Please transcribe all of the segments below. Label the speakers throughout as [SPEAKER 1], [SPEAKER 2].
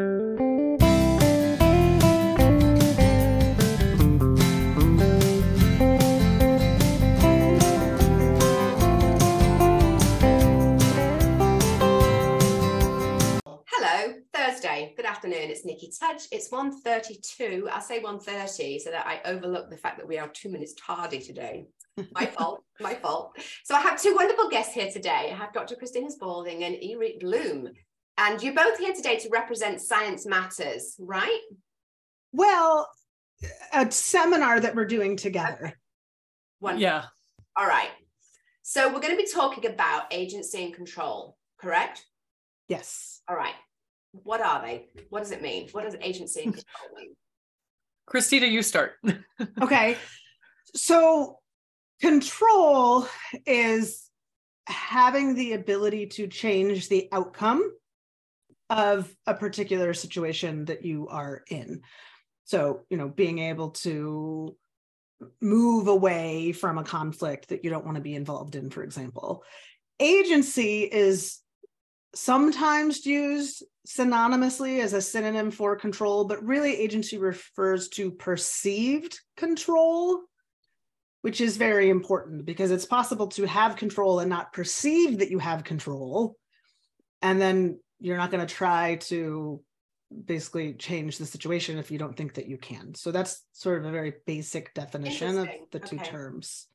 [SPEAKER 1] Hello, Thursday. Good afternoon. It's Nikki Tudge. It's 1.32. I'll say 1.30 so that I overlook the fact that we are two minutes tardy today. My fault, my fault. So I have two wonderful guests here today. I have Dr. Kristina Spaulding and Irith Bloom. And you're both here today to represent Science Matters, right?
[SPEAKER 2] Well, a seminar that we're doing together.
[SPEAKER 1] Wonderful.
[SPEAKER 3] Yeah.
[SPEAKER 1] All right. So we're going to be talking about agency and control, correct?
[SPEAKER 2] Yes.
[SPEAKER 1] All right. What are they? What does it mean? What does agency and control mean?
[SPEAKER 3] Kristina, you start.
[SPEAKER 2] Okay. So control is having the ability to change the outcome of a particular situation that you are in. So, you know, being able to move away from a conflict that you don't want to be involved in, for example. Agency is sometimes used synonymously as a synonym for control, but really agency refers to perceived control, which is very important because it's possible to have control and not perceive that you have control. And then you're not going to try to basically change the situation if you don't think that you can. So that's sort of a very basic definition of
[SPEAKER 1] Interesting.
[SPEAKER 2] the two
[SPEAKER 1] Okay.
[SPEAKER 2] terms.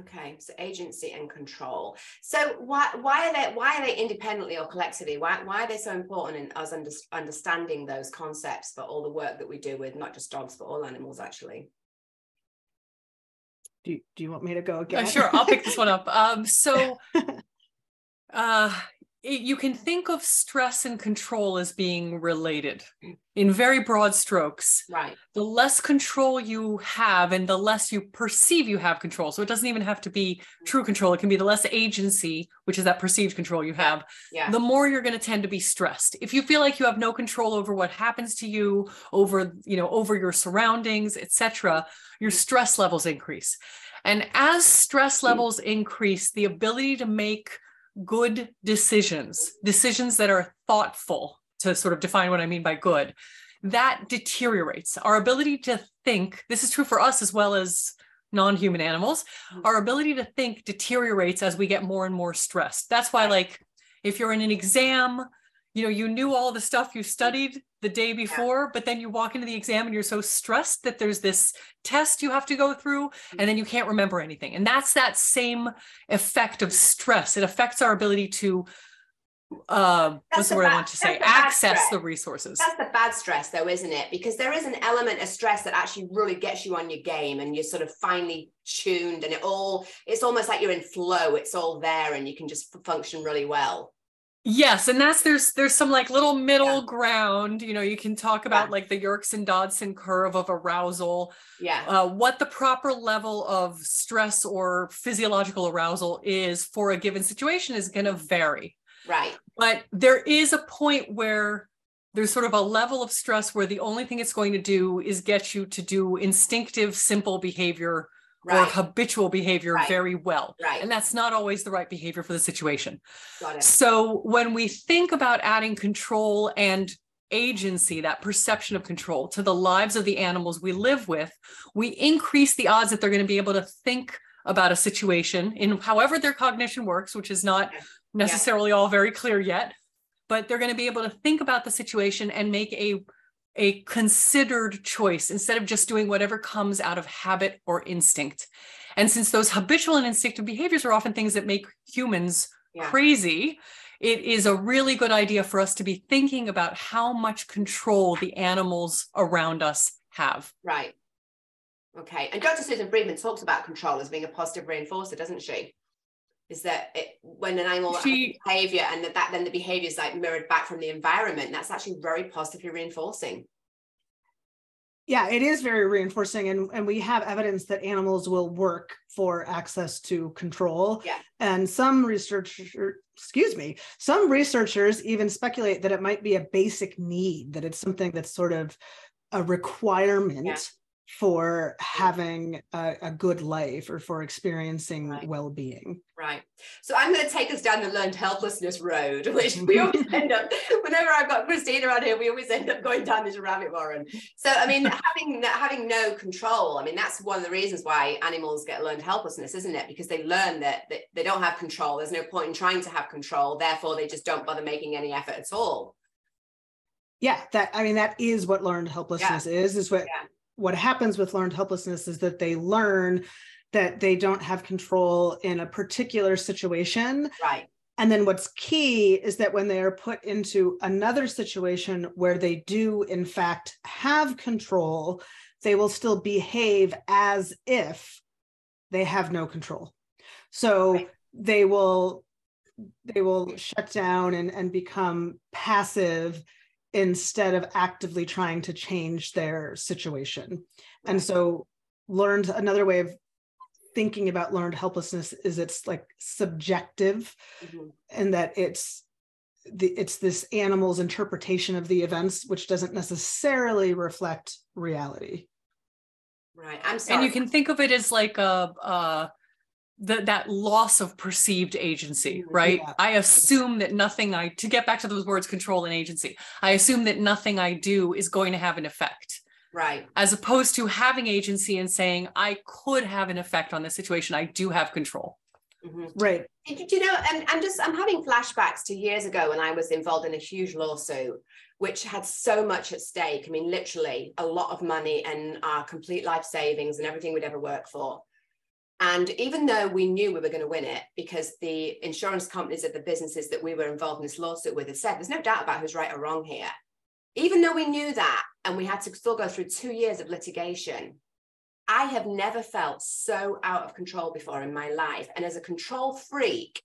[SPEAKER 1] Okay, so agency and control. So why why are they why are they independently or collectively? Why why are they so important in us under, understanding those concepts for all the work that we do with not just dogs but all animals actually?
[SPEAKER 2] Do you, do you want me to go again?
[SPEAKER 3] Uh, sure, I'll pick this one up. Um, so uh, it- you can think of stress and control as being related in very broad strokes.
[SPEAKER 1] Right.
[SPEAKER 3] The less control you have and the less you perceive you have control. So it doesn't even have to be true control. It can be the less agency, which is that perceived control you have,
[SPEAKER 1] Yeah.
[SPEAKER 3] the more you're going to tend to be stressed. If you feel like you have no control over what happens to you, over, you know, over your surroundings, etc., your stress levels increase. And as stress mm. levels increase, the ability to make good decisions, decisions that are thoughtful, to sort of define what I mean by good, that deteriorates. Our ability to think, this is true for us as well as non-human animals,
[SPEAKER 1] Mhm.
[SPEAKER 3] our ability to think deteriorates as we get more and more stressed. That's why, like, if you're in an exam, you know, you knew all the stuff you studied the day before, but then you walk into the exam and you're so stressed that there's this test you have to go through, and then you mm-hmm. can't remember anything. And that's that same effect of stress. It affects our ability to um,
[SPEAKER 1] That's
[SPEAKER 3] what's the word I want to say?
[SPEAKER 1] the
[SPEAKER 3] Access the resources.
[SPEAKER 1] That's the bad stress though, isn't it? Because there is an element of stress that actually really gets you on your game and you're sort of finely tuned and it all it's almost like you're in flow. It's all there and you can just function really well.
[SPEAKER 3] Yes, and that's there's there's some like little middle
[SPEAKER 1] Yeah.
[SPEAKER 3] ground. You know, you can talk about
[SPEAKER 1] Yeah.
[SPEAKER 3] like the Yerkes and Dodson curve of arousal,
[SPEAKER 1] Yeah.
[SPEAKER 3] uh, what the proper level of stress or physiological arousal is for a given situation is going to vary.
[SPEAKER 1] Right.
[SPEAKER 3] But there is a point where there's sort of a level of stress where the only thing it's going to do is get you to do instinctive, simple behavior or habitual behavior
[SPEAKER 1] Right.
[SPEAKER 3] very well.
[SPEAKER 1] Right.
[SPEAKER 3] And that's not always the right behavior for the situation. So when we think about adding control and agency, that perception of control to the lives of the animals we live with, we increase the odds that they're going to be able to think about a situation in however their cognition works, which is not
[SPEAKER 1] Yeah.
[SPEAKER 3] necessarily all very clear yet, but they're going to be able to think about the situation and make a a considered choice instead of just doing whatever comes out of habit or instinct. And since those habitual and instinctive behaviors are often things that make humans
[SPEAKER 1] Yeah.
[SPEAKER 3] crazy, it is a really good idea for us to be thinking about how much control the animals around us have.
[SPEAKER 1] Right. Okay. And Dr. Susan Friedman talks about control as being a positive reinforcer, doesn't she? Is that it, when an animal has
[SPEAKER 3] She-
[SPEAKER 1] behavior and that, that then the behavior is like mirrored back from the environment, that's actually very positively reinforcing.
[SPEAKER 2] Yeah, it is very reinforcing, and, and we have evidence that animals will work for access to control.
[SPEAKER 1] Yeah.
[SPEAKER 2] And some researchers, excuse me, some researchers even speculate that it might be a basic need, that it's something that's sort of a requirement
[SPEAKER 1] Yeah.
[SPEAKER 2] For having a, a good life or for experiencing
[SPEAKER 1] Right.
[SPEAKER 2] well-being
[SPEAKER 1] Right. So I'm going to take us down the learned helplessness road, which we always end up, whenever I've got Kristina on here, we always end up going down this rabbit warren. So, I mean, having having no control, I mean, that's one of the reasons why animals get learned helplessness, isn't it? Because they learn that, that they don't have control. There's no point in trying to have control. Therefore, they just don't bother making any effort at all.
[SPEAKER 2] yeah that i mean that is what learned helplessness is is what
[SPEAKER 1] Yeah.
[SPEAKER 2] What happens with learned helplessness is that they learn that they don't have control in a particular situation
[SPEAKER 1] Right.
[SPEAKER 2] and then what's key is that when they are put into another situation where they do in fact have control they will still behave as if they have no control so
[SPEAKER 1] Right.
[SPEAKER 2] they will they will shut down and, and become passive instead of actively trying to change their situation. And so learned another way of thinking about learned helplessness is it's like subjective
[SPEAKER 1] Mhm.
[SPEAKER 2] and that it's the it's this animal's interpretation of the events which doesn't necessarily reflect reality.
[SPEAKER 1] Right. I'm sorry.
[SPEAKER 3] and you can think of it as like a uh the, that loss of perceived agency
[SPEAKER 1] Mhm.
[SPEAKER 3] right
[SPEAKER 2] Yeah.
[SPEAKER 3] i assume that nothing i to get back to those words control and agency i assume that nothing i do is going to have an effect
[SPEAKER 1] right.
[SPEAKER 3] as opposed to having agency and saying i could have an effect on this situation i do have control
[SPEAKER 1] Mhm.
[SPEAKER 2] Right.
[SPEAKER 1] Do you know, and I'm just, I'm having flashbacks to years ago when I was involved in a huge lawsuit, which had so much at stake. I mean, literally a lot of money and our complete life savings and everything we'd ever worked for. And even though we knew we were going to win it, because the insurance companies of the businesses that we were involved in this lawsuit with had said, there's no doubt about who's right or wrong here. Even though we knew that, and we had to still go through two years of litigation, I have never felt so out of control before in my life. And as a control freak,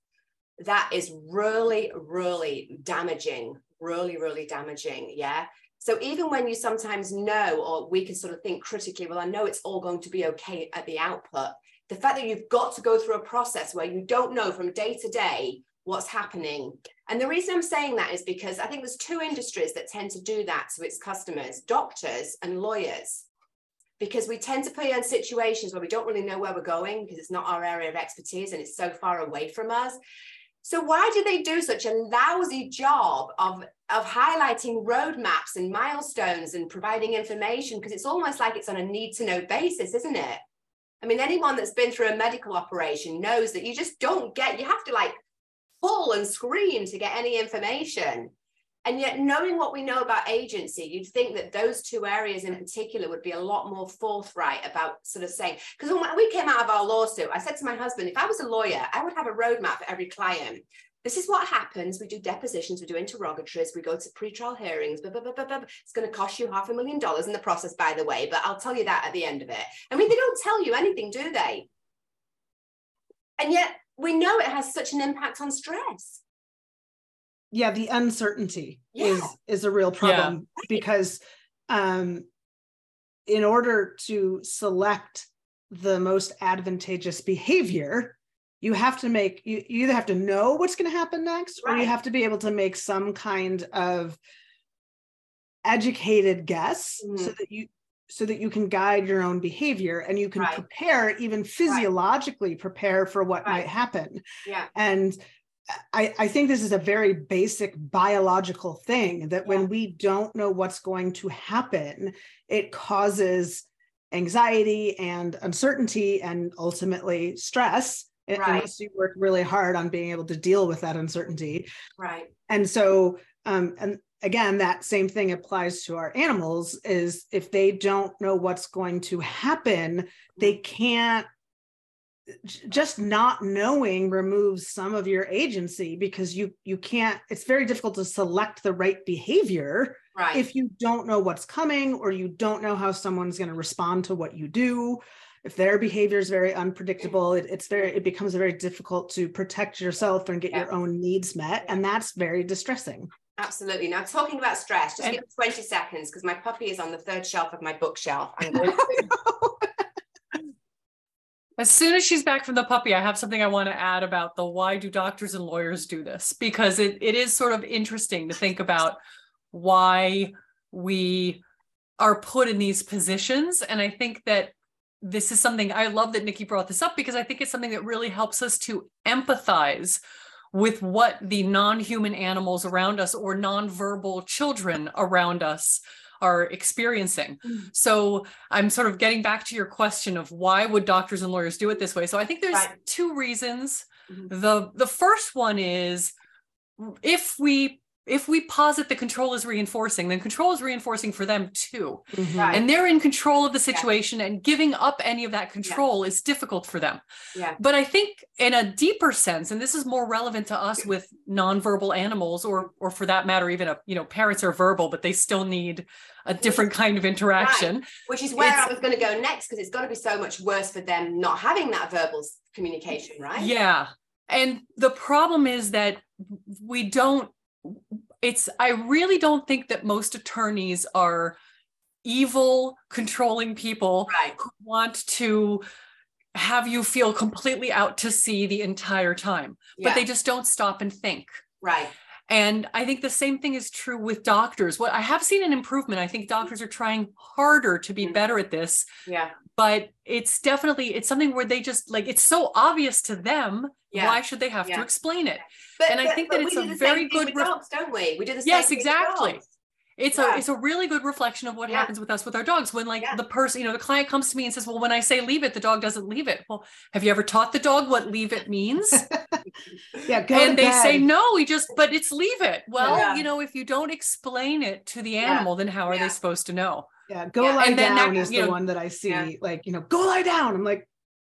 [SPEAKER 1] that is really, really damaging, really, really damaging. Yeah. So even when you sometimes know, or we can sort of think critically, well, I know it's all going to be okay at the output. The fact that you've got to go through a process where you don't know from day to day what's happening. And the reason I'm saying that is because I think there's two industries that tend to do that to its customers doctors and lawyers because we tend to put you in situations where we don't really know where we're going because it's not our area of expertise and it's so far away from us. So why do they do such a lousy job of, of highlighting roadmaps and milestones and providing information? Because it's almost like it's on a need to know basis, isn't it? I mean, anyone that's been through a medical operation knows that you just don't get, you have to like pull and scream to get any information. And yet, knowing what we know about agency, you'd think that those two areas in particular would be a lot more forthright about sort of saying, because when we came out of our lawsuit, I said to my husband, if I was a lawyer, I would have a roadmap for every client. This is what happens. We do depositions, we do interrogatories, we go to pretrial hearings. Blah, blah, blah, blah, blah. It's going to cost you half a million dollars in the process, by the way, but I'll tell you that at the end of it. I mean, they don't tell you anything, do they? And yet, we know it has such an impact on stress.
[SPEAKER 2] yeah the uncertainty is
[SPEAKER 1] Yeah.
[SPEAKER 2] is a real problem because um in order to select the most advantageous behavior you have to make you, you either have to know what's going to happen next or you have to be able to make some kind of educated guess so
[SPEAKER 1] Mhm.
[SPEAKER 2] that you so that you can guide your own behavior and you can
[SPEAKER 1] Right.
[SPEAKER 2] prepare even physiologically prepare for what
[SPEAKER 1] Right.
[SPEAKER 2] might happen
[SPEAKER 1] Yeah.
[SPEAKER 2] and I, I think this is a very basic biological thing that
[SPEAKER 1] Yeah.
[SPEAKER 2] when we don't know what's going to happen, it causes anxiety and uncertainty and ultimately stress
[SPEAKER 1] Right.
[SPEAKER 2] unless you work really hard on being able to deal with that uncertainty.
[SPEAKER 1] Right.
[SPEAKER 2] And so, um, and again, that same thing applies to our animals is if they don't know what's going to happen, they can't just not knowing removes some of your agency because you you can't it's very difficult to select the right behavior
[SPEAKER 1] Right.
[SPEAKER 2] if you don't know what's coming or you don't know how someone's going to respond to what you do if their behavior is very unpredictable it, it's very it becomes very difficult to protect yourself and get
[SPEAKER 1] Yeah.
[SPEAKER 2] your own needs met and that's very distressing
[SPEAKER 1] Absolutely. Now, talking about stress, just
[SPEAKER 3] And-
[SPEAKER 1] give me 20 seconds because my puppy is on the third shelf of my bookshelf. I'm going to-
[SPEAKER 3] As soon as she's back from the puppy, I have something I want to add about the why do doctors and lawyers do this? Because it, it is sort of interesting to think about why we are put in these positions. And I think that this is something I love that Nikki brought this up because I think it's something that really helps us to empathize with what the non-human animals around us or non-verbal children around us are experiencing. Mm. So I'm sort of getting back to your question of why would doctors and lawyers do it this way? So I think there's right. two reasons. Mm-hmm. The the first one is if we if we posit the control is reinforcing, then control is reinforcing for them too. Mm-hmm. Right. And they're in control of the situation, yeah. and giving up any of that control yeah. is difficult for them. Yeah. But I think in a deeper sense, and this is more relevant to us with nonverbal animals, or or for that matter, even a you know, parents are verbal, but they still need a different kind of interaction. Right.
[SPEAKER 1] Which is where it's, I was going to go next, because it's got to be so much worse for them not having that verbal communication, right?
[SPEAKER 3] Yeah. And the problem is that we don't it's i really don't think that most attorneys are evil controlling people
[SPEAKER 1] right.
[SPEAKER 3] who want to have you feel completely out to sea the entire time yeah. but they just don't stop and think
[SPEAKER 1] right
[SPEAKER 3] and i think the same thing is true with doctors what i have seen an improvement i think doctors are trying harder to be mm-hmm. better at this
[SPEAKER 1] yeah
[SPEAKER 3] but it's definitely it's something where they just like it's so obvious to them yeah. why should they have yeah. to explain it but, and but, i think that it's a very good
[SPEAKER 1] re- dogs, don't we we do the same.
[SPEAKER 3] yes exactly it's yeah. a it's a really good reflection of what yeah. happens with us with our dogs when like yeah. the person you know the client comes to me and says well when i say leave it the dog doesn't leave it well have you ever taught the dog what leave it means
[SPEAKER 2] yeah
[SPEAKER 3] and they bed. say no we just but it's leave it well you know if you don't explain it to the animal then how are they supposed to know
[SPEAKER 2] yeah, go yeah. lie and down that, is the know, one that I see. Yeah. Like, you know, go lie down. I'm like,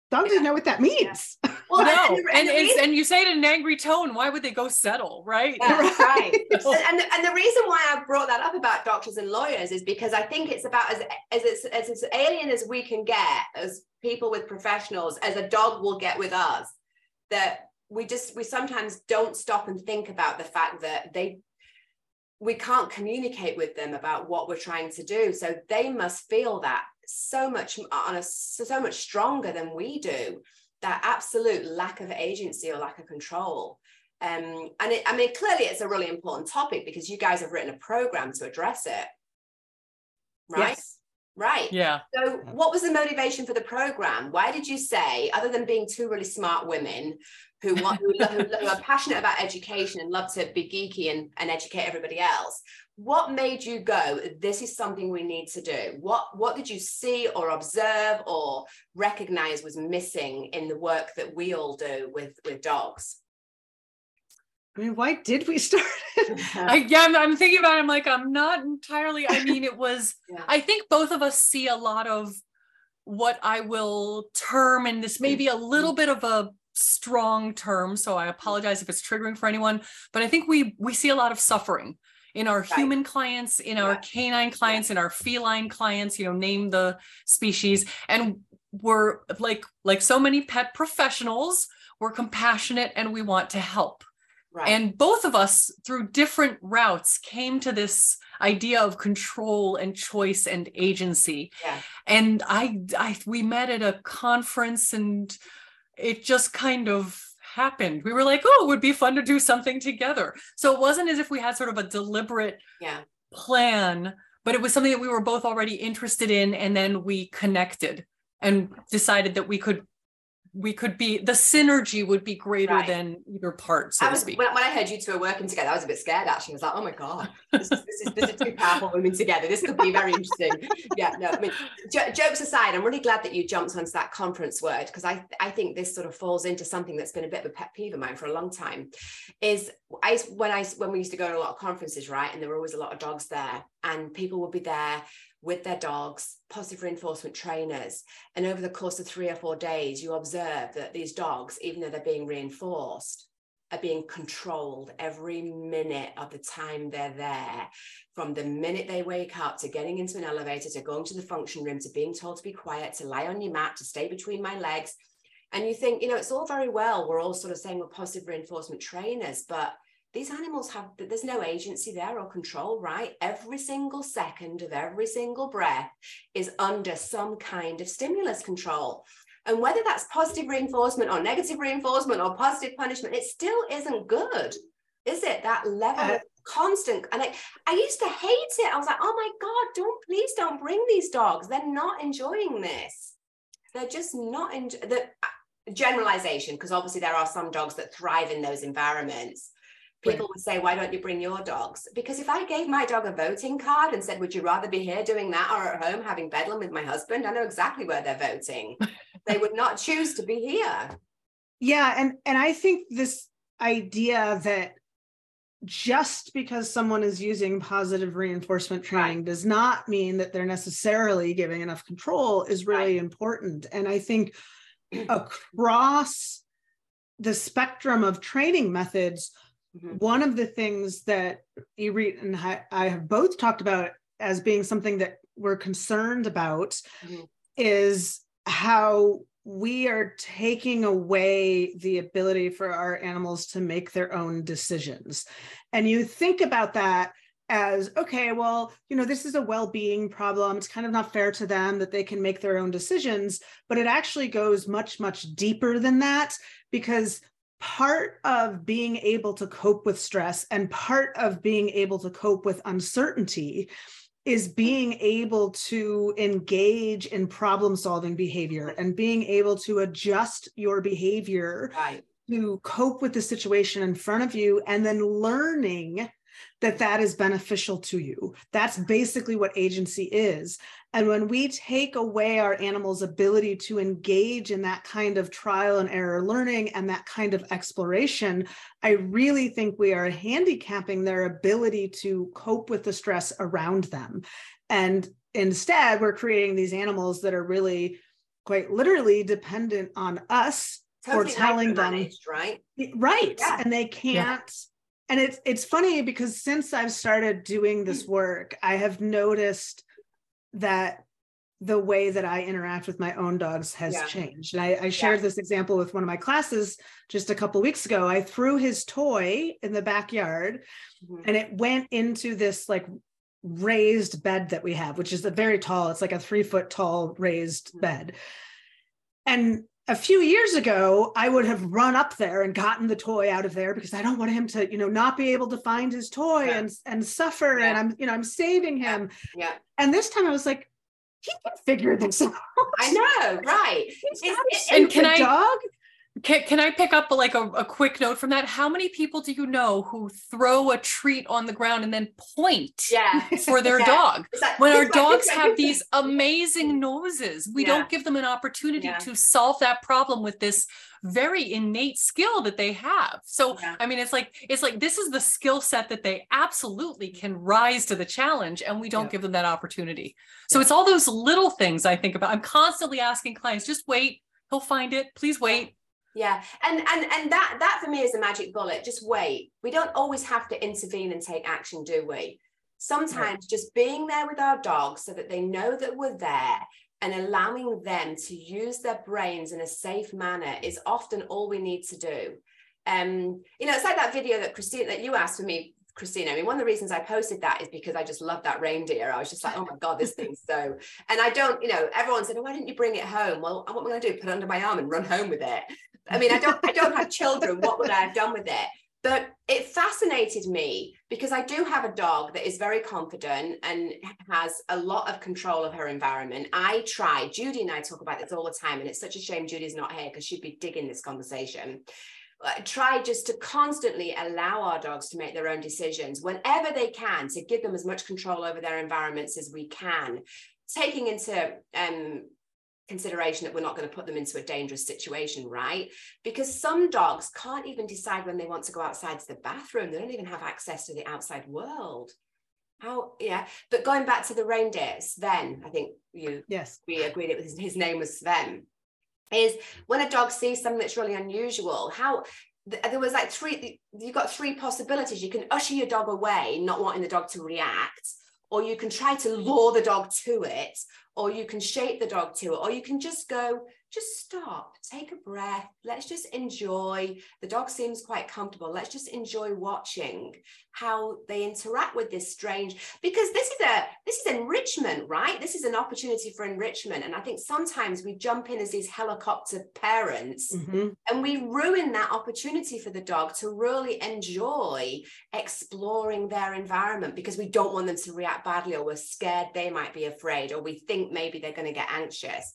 [SPEAKER 2] dogs doesn't know what that means.
[SPEAKER 3] Yeah. Well, no, and, and, and, and, you say it in an angry tone. Why would they go settle, right?
[SPEAKER 1] Yeah, right. and, and, the, and the reason why I brought that up about doctors and lawyers is because I think it's about as as as, as alien as we can get as people with professionals, as a dog will get with us. That we just we sometimes don't stop and think about the fact that they we can't communicate with them about what we're trying to do. So they must feel that so much on a so much stronger than we do that absolute lack of agency or lack of control. Um, and it, i mean clearly it's a really important topic because you guys have written a program to address it. Right? Yes. right.
[SPEAKER 3] Yeah.
[SPEAKER 1] So what was the motivation for the program? Why did you say other than being two really smart women who want who, who, are passionate about education and love to be geeky and, and educate everybody else what made you go this is something we need to do what what did you see or observe or recognize was missing in the work that we all do with with dogs
[SPEAKER 2] I mean, why did we start?
[SPEAKER 3] I, yeah, I'm, I'm, thinking about it. I'm like, I'm not entirely. I mean, it was, yeah. I think both of us see a lot of what I will term, and this may mm. be a little mm. bit of a strong term so i apologize if it's triggering for anyone but i think we we see a lot of suffering in our right. human clients in our canine clients in our feline clients you know name the species and we're like like so many pet professionals we're compassionate and we want to help right. and both of us through different routes came to this idea of control and choice and agency
[SPEAKER 1] yeah.
[SPEAKER 3] and I, I we met at a conference and it just kind of happened. We were like, oh, it would be fun to do something together. So it wasn't as if we had sort of a deliberate
[SPEAKER 1] yeah.
[SPEAKER 3] plan, but it was something that we were both already interested in. And then we connected and decided that we could we could be the synergy would be greater right. than either part so
[SPEAKER 1] I was,
[SPEAKER 3] to speak.
[SPEAKER 1] When, when, I heard you two are working together I was a bit scared actually I was like oh my god this is, this is, this is two powerful women together this could be very interesting yeah no I mean j- jokes aside I'm really glad that you jumped onto that conference word because I I think this sort of falls into something that's been a bit of a pet peeve of mine for a long time is I when I when we used to go to a lot of conferences right and there were always a lot of dogs there and people would be there with their dogs, positive reinforcement trainers. And over the course of three or four days, you observe that these dogs, even though they're being reinforced, are being controlled every minute of the time they're there. From the minute they wake up to getting into an elevator, to going to the function room, to being told to be quiet, to lie on your mat, to stay between my legs. And you think, you know, it's all very well. We're all sort of saying we're positive reinforcement trainers, but these animals have there's no agency there or control right every single second of every single breath is under some kind of stimulus control and whether that's positive reinforcement or negative reinforcement or positive punishment it still isn't good is it that level uh, constant. And I, I used to hate it. I was like, oh my God, don't please don't bring these dogs. They're not enjoying this. They're just not in the uh, generalization, because obviously there are some dogs that thrive in those environments. People would say, why don't you bring your dogs? Because if I gave my dog a voting card and said, would you rather be here doing that or at home having bedlam with my husband? I know exactly where they're voting. they would not choose to be here.
[SPEAKER 2] Yeah. And and I think this idea that just because someone is using positive reinforcement training right. does not mean that they're necessarily giving enough control is really right. important. And I think across the spectrum of training methods, mm-hmm. one of the things that Irith and I have both talked about as being something that we're concerned about mm-hmm. is how we are taking away the ability for our animals to make their own decisions. And you think about that as okay, well, you know, this is a well being problem. It's kind of not fair to them that they can make their own decisions, but it actually goes much, much deeper than that because part of being able to cope with stress and part of being able to cope with uncertainty is mm-hmm. being able to engage in problem solving behavior mm-hmm. and being able to adjust your behavior right. to cope with the situation in front of you and then learning that that is beneficial to you. That's basically what agency is. And when we take away our animal's ability to engage in that kind of trial and error learning and that kind of exploration, I really think we are handicapping their ability to cope with the stress around them. And instead, we're creating these animals that are really quite literally dependent on us for telling them
[SPEAKER 1] right
[SPEAKER 2] right yeah. and they can't yeah and it's it's funny because since I've started doing this work, I have noticed that the way that I interact with my own dogs has yeah. changed. And I, I shared yeah. this example with one of my classes just a couple weeks ago. I threw his toy in the backyard mm-hmm. and it went into this like raised bed that we have, which is a very tall, it's like a three foot tall raised mm-hmm. bed. And a few years ago, I would have run up there and gotten the toy out of there because I don't want him to, you know, not be able to find his toy yeah. and and suffer. Yeah. And I'm, you know, I'm saving him.
[SPEAKER 1] Yeah.
[SPEAKER 2] And this time I was like, he can figure this out.
[SPEAKER 1] I know, right?
[SPEAKER 3] and can I dog? Can, can I pick up like a, a quick note from that? How many people do you know who throw a treat on the ground and then point
[SPEAKER 1] yeah.
[SPEAKER 3] for their yeah. dog? That, when our dogs have these amazing noses, we yeah. don't give them an opportunity to solve that problem with this very innate skill that they have. So I mean, it's like it's like this is the skill set that they absolutely can rise to the challenge, and we don't give them that opportunity. So it's all those little things I think about. I'm constantly asking clients, just wait, he'll find it. Please wait
[SPEAKER 1] yeah and and and that that for me is the magic bullet just wait we don't always have to intervene and take action do we sometimes right. just being there with our dogs so that they know that we're there and allowing them to use their brains in a safe manner is often all we need to do um you know it's like that video that christine that you asked for me Kristina. I mean, one of the reasons I posted that is because I just love that reindeer. I was just like, oh my God, this thing's so. And I don't, you know, everyone said, oh, why didn't you bring it home? Well, what am I going to do? Put it under my arm and run home with it. I mean, I don't, I don't have children. What would I have done with it? But it fascinated me because I do have a dog that is very confident and has a lot of control of her environment. I try, Judy and I talk about this all the time, and it's such a shame Judy's not here because she'd be digging this conversation. I try just to constantly allow our dogs to make their own decisions whenever they can to give them as much control over their environments as we can taking into um, consideration that we're not going to put them into a dangerous situation, right? Because some dogs can't even decide when they want to go outside to the bathroom. They don't even have access to the outside world. How, yeah. But going back to the reindeer, Sven, I think you,
[SPEAKER 2] yes,
[SPEAKER 1] we agreed it was his name was Sven. Is when a dog sees something that's really unusual, how there was like three, you've got three possibilities. You can usher your dog away, not wanting the dog to react, or you can try to lure the dog to it, or you can shape the dog to it, or you can just go, just stop, take a breath. Let's just enjoy. The dog seems quite comfortable. Let's just enjoy watching how they interact with this strange because this is a this is enrichment right this is an opportunity for enrichment and i think sometimes we jump in as these helicopter parents mm-hmm. and we ruin that opportunity for the dog to really enjoy exploring their environment because we don't want them to react badly or we're scared they might be afraid or we think maybe they're going to get anxious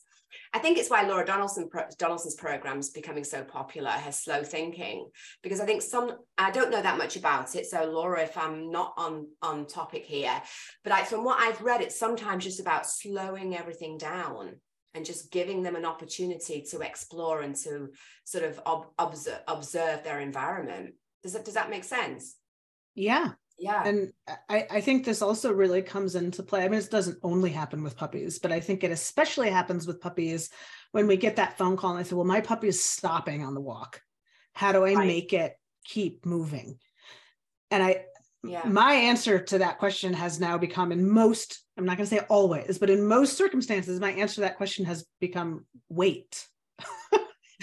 [SPEAKER 1] I think it's why Laura Donaldson Donaldson's program is becoming so popular, her slow thinking, because I think some I don't know that much about it. So Laura, if I'm not on on topic here, but I, from what I've read, it's sometimes just about slowing everything down and just giving them an opportunity to explore and to sort of ob- observe, observe their environment. Does that does that make sense?
[SPEAKER 2] Yeah,
[SPEAKER 1] yeah.
[SPEAKER 2] And I, I think this also really comes into play. I mean it doesn't only happen with puppies but i think it especially happens with puppies when we get that phone call and i say well my puppy is stopping on the walk. How do i right. make it keep moving? And i yeah. my answer to that question has now become in most i'm not going to say always but in most circumstances my answer to that question has become wait.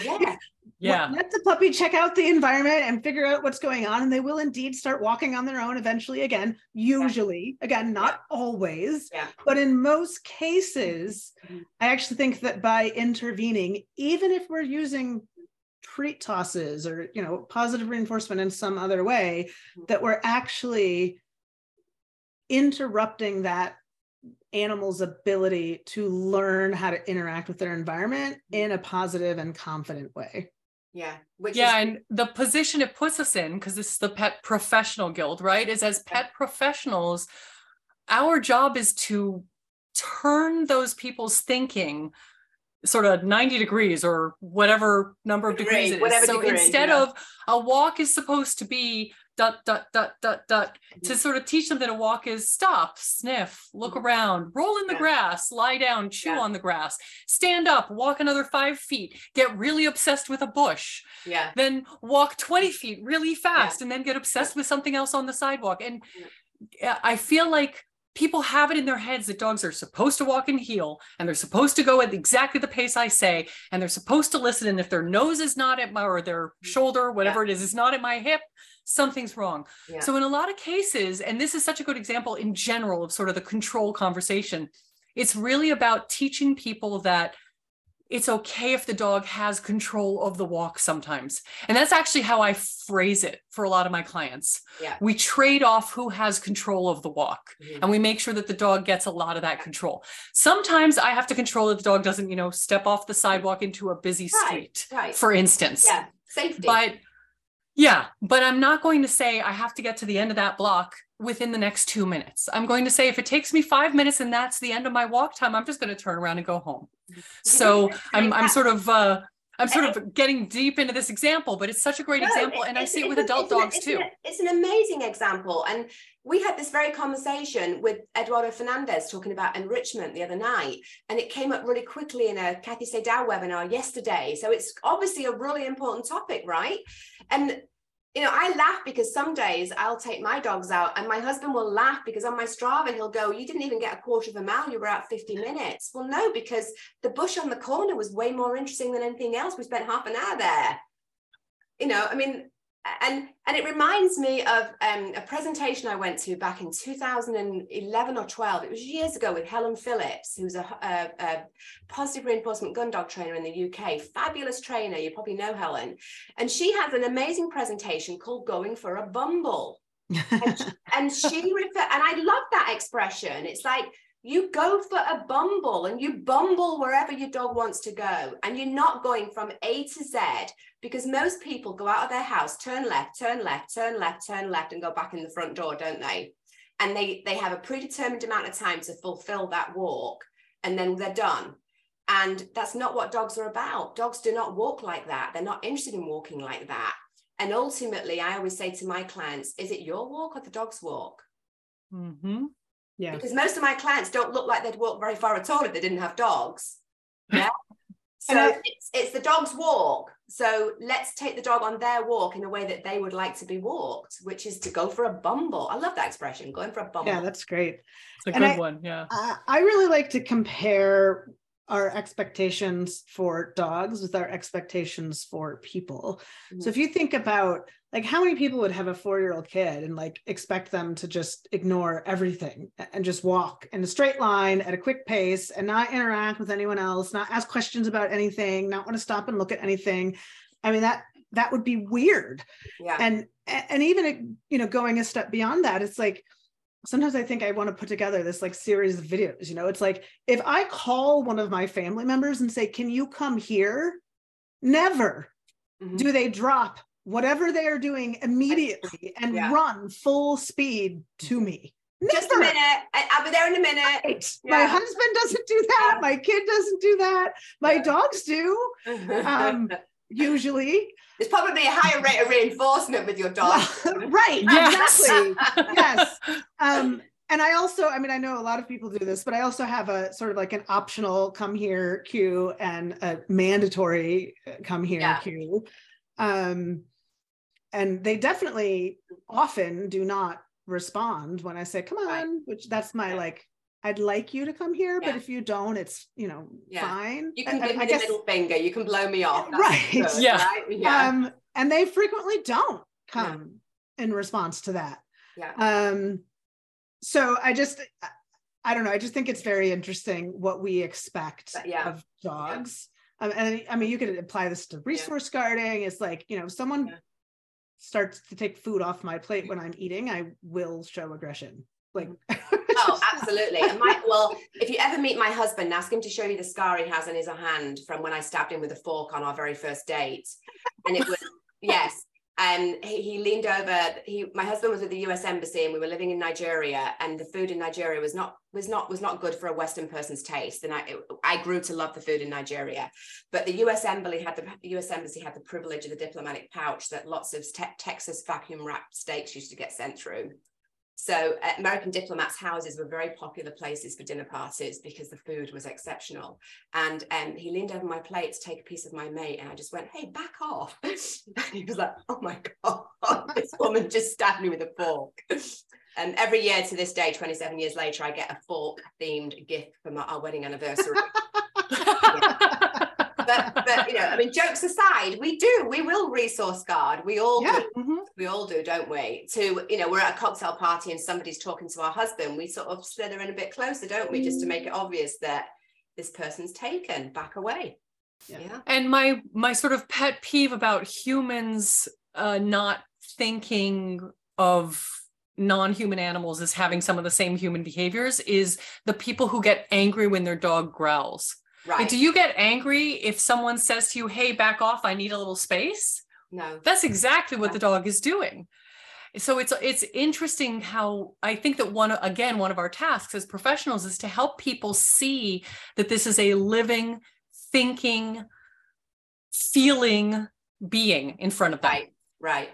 [SPEAKER 1] Yeah
[SPEAKER 3] yeah
[SPEAKER 2] let the puppy check out the environment and figure out what's going on and they will indeed start walking on their own eventually again usually yeah. again not yeah. always
[SPEAKER 1] yeah.
[SPEAKER 2] but in most cases mm-hmm. i actually think that by intervening even if we're using treat tosses or you know positive reinforcement in some other way mm-hmm. that we're actually interrupting that animal's ability to learn how to interact with their environment mm-hmm. in a positive and confident way
[SPEAKER 1] yeah
[SPEAKER 3] yeah is- and the position it puts us in because this is the pet professional guild right is as pet professionals our job is to turn those people's thinking sort of 90 degrees or whatever number of degrees it is. so degree, instead yeah. of a walk is supposed to be dot dot dot dot dot mm-hmm. to sort of teach them that a walk is stop sniff look mm-hmm. around roll in the yeah. grass lie down chew yeah. on the grass stand up walk another five feet get really obsessed with a bush
[SPEAKER 1] yeah
[SPEAKER 3] then walk 20 feet really fast yeah. and then get obsessed with something else on the sidewalk and i feel like people have it in their heads that dogs are supposed to walk and heel and they're supposed to go at exactly the pace I say and they're supposed to listen and if their nose is not at my or their mm-hmm. shoulder whatever yeah. it is is not at my hip something's wrong. Yeah. So in a lot of cases, and this is such a good example in general of sort of the control conversation, it's really about teaching people that it's okay if the dog has control of the walk sometimes. And that's actually how I phrase it for a lot of my clients.
[SPEAKER 1] Yeah.
[SPEAKER 3] We trade off who has control of the walk mm-hmm. and we make sure that the dog gets a lot of that control. Sometimes I have to control that the dog doesn't, you know, step off the sidewalk into a busy street,
[SPEAKER 1] right, right.
[SPEAKER 3] for instance.
[SPEAKER 1] Yeah. Safety.
[SPEAKER 3] But yeah, but I'm not going to say I have to get to the end of that block within the next two minutes. I'm going to say if it takes me five minutes and that's the end of my walk time, I'm just going to turn around and go home. So I'm I'm sort of uh, I'm sort of getting deep into this example, but it's such a great no, example, and I see it with adult dogs
[SPEAKER 1] it's
[SPEAKER 3] too.
[SPEAKER 1] An, it's an amazing example, and we had this very conversation with Eduardo Fernandez talking about enrichment the other night, and it came up really quickly in a Kathy Sdao webinar yesterday. So it's obviously a really important topic, right? And you know, I laugh because some days I'll take my dogs out and my husband will laugh because on my Strava he'll go, You didn't even get a quarter of a mile, you were out 50 minutes. Well, no, because the bush on the corner was way more interesting than anything else. We spent half an hour there. You know, I mean, and and it reminds me of um, a presentation I went to back in 2011 or 12. It was years ago with Helen Phillips, who's a, a, a, positive reinforcement gun dog trainer in the UK. Fabulous trainer, you probably know Helen, and she has an amazing presentation called "Going for a Bumble." and, and she refer, and I love that expression. It's like you go for a bumble and you bumble wherever your dog wants to go and you're not going from a to z because most people go out of their house turn left turn left turn left turn left and go back in the front door don't they? And they they have a predetermined amount of time to fulfill that walk and then they're done. And that's not what dogs are about. Dogs do not walk like that. They're not interested in walking like that. And ultimately i always say to my clients is it your walk or the dog's walk?
[SPEAKER 3] Mm-hmm.
[SPEAKER 1] Yeah. Because most of my clients don't look like they'd walk very far at all if they didn't have dogs. Yeah. So
[SPEAKER 2] I-
[SPEAKER 1] it's it's the dog's walk. So let's take the dog on their walk in a way that they would like to be walked, which is to go for a bumble. I love that expression, going for a bumble.
[SPEAKER 2] Yeah, that's great.
[SPEAKER 3] It's a
[SPEAKER 2] And
[SPEAKER 3] good
[SPEAKER 2] I-
[SPEAKER 3] one. Yeah.
[SPEAKER 2] I I really like to compare our expectations for dogs with our expectations for people. So mm. if you think about like how many people would have a four-year-old kid and like expect them to just ignore everything and just walk in a straight line at a quick pace and not interact with anyone else, not ask questions about anything, not want to stop and look at anything. I mean that that would be weird
[SPEAKER 1] yeah.
[SPEAKER 2] and and even you know going a step beyond that it's like sometimes i think i want to put together this like series of videos you know it's like if i call one of my family members and say can you come here never
[SPEAKER 1] Mhm.
[SPEAKER 2] do they drop whatever they are doing immediately and
[SPEAKER 1] Yeah.
[SPEAKER 2] run full speed to me
[SPEAKER 1] Just a minute. I- I'll be there in a minute.
[SPEAKER 2] Right. my husband doesn't do that
[SPEAKER 1] Yeah.
[SPEAKER 2] my kid doesn't do that my
[SPEAKER 1] Yeah.
[SPEAKER 2] dogs do um, usually
[SPEAKER 1] There's probably a higher rate of reinforcement with your dog.
[SPEAKER 2] right
[SPEAKER 3] Yes.
[SPEAKER 2] exactly yes um and i also i mean i know a lot of people do this but i also have a sort of like an optional come here cue and a mandatory uh, come here
[SPEAKER 1] Yeah.
[SPEAKER 2] cue um and they definitely often do not respond when i say come on
[SPEAKER 1] Right.
[SPEAKER 2] which that's my
[SPEAKER 1] Yeah.
[SPEAKER 2] like i'd like you to come here but if you don't it's you know
[SPEAKER 1] Yeah.
[SPEAKER 2] fine
[SPEAKER 1] You can
[SPEAKER 2] I-
[SPEAKER 1] give
[SPEAKER 2] I
[SPEAKER 1] me the
[SPEAKER 2] guess-
[SPEAKER 1] middle finger. You can blow me off. That's
[SPEAKER 2] Right.
[SPEAKER 1] good,
[SPEAKER 3] Yeah.
[SPEAKER 1] right? Yeah.
[SPEAKER 2] um and they frequently don't come in response to that
[SPEAKER 1] yeah.
[SPEAKER 2] um so i just I- i don't know i just think it's very interesting what we expect
[SPEAKER 1] But yeah.
[SPEAKER 2] of dogs um, and i mean you could apply this to resource guarding it's like you know if someone
[SPEAKER 1] Yeah.
[SPEAKER 2] Starts to take food off my plate when i'm eating i will show aggression like mm.
[SPEAKER 1] Oh, absolutely. And my well, if you ever meet my husband, ask him to show you the scar he has on his hand from when I stabbed him with a fork on our very first date. And it was yes. And he, he leaned over. He my husband was at the US embassy and we were living in Nigeria and the food in Nigeria was not was not was not good for a Western person's taste. And I it- I grew to love the food in Nigeria. But the US embassy had the, the US embassy had the privilege of the diplomatic pouch that lots of te- Texas vacuum wrapped steaks used to get sent through. So uh, American diplomats' houses were very popular places for dinner parties because the food was exceptional. And um, he leaned over my plate to take a piece of my mate, and I just went, "Hey, back off!" And he was like, "Oh my god, this woman just stabbed me with a fork." And every year to this day, 27 years later, I get a fork-themed gift for my, our wedding anniversary. but, but you know, I mean, jokes aside, we do, we will resource guard. We all
[SPEAKER 2] yeah
[SPEAKER 1] do
[SPEAKER 2] mhm.
[SPEAKER 1] we all do, don't we? To, you know, we're at a cocktail party and somebody's talking to our husband, we sort of slither in a bit closer, don't we? Just to make it obvious that this person's taken, back away.
[SPEAKER 2] Yeah.
[SPEAKER 1] Yeah.
[SPEAKER 3] and my my sort of pet peeve about humans uh, not thinking of non-human animals as having some of the same human behaviors is the people who get angry when their dog growls. Like, do you get angry if someone says to you, "Hey, back off! I need a little space"?
[SPEAKER 1] no.
[SPEAKER 3] That's exactly what the dog is doing. So it's it's interesting how I think that one again one of our tasks as professionals is to help people see that this is a living, thinking, feeling being in front of them.
[SPEAKER 1] Right. Right.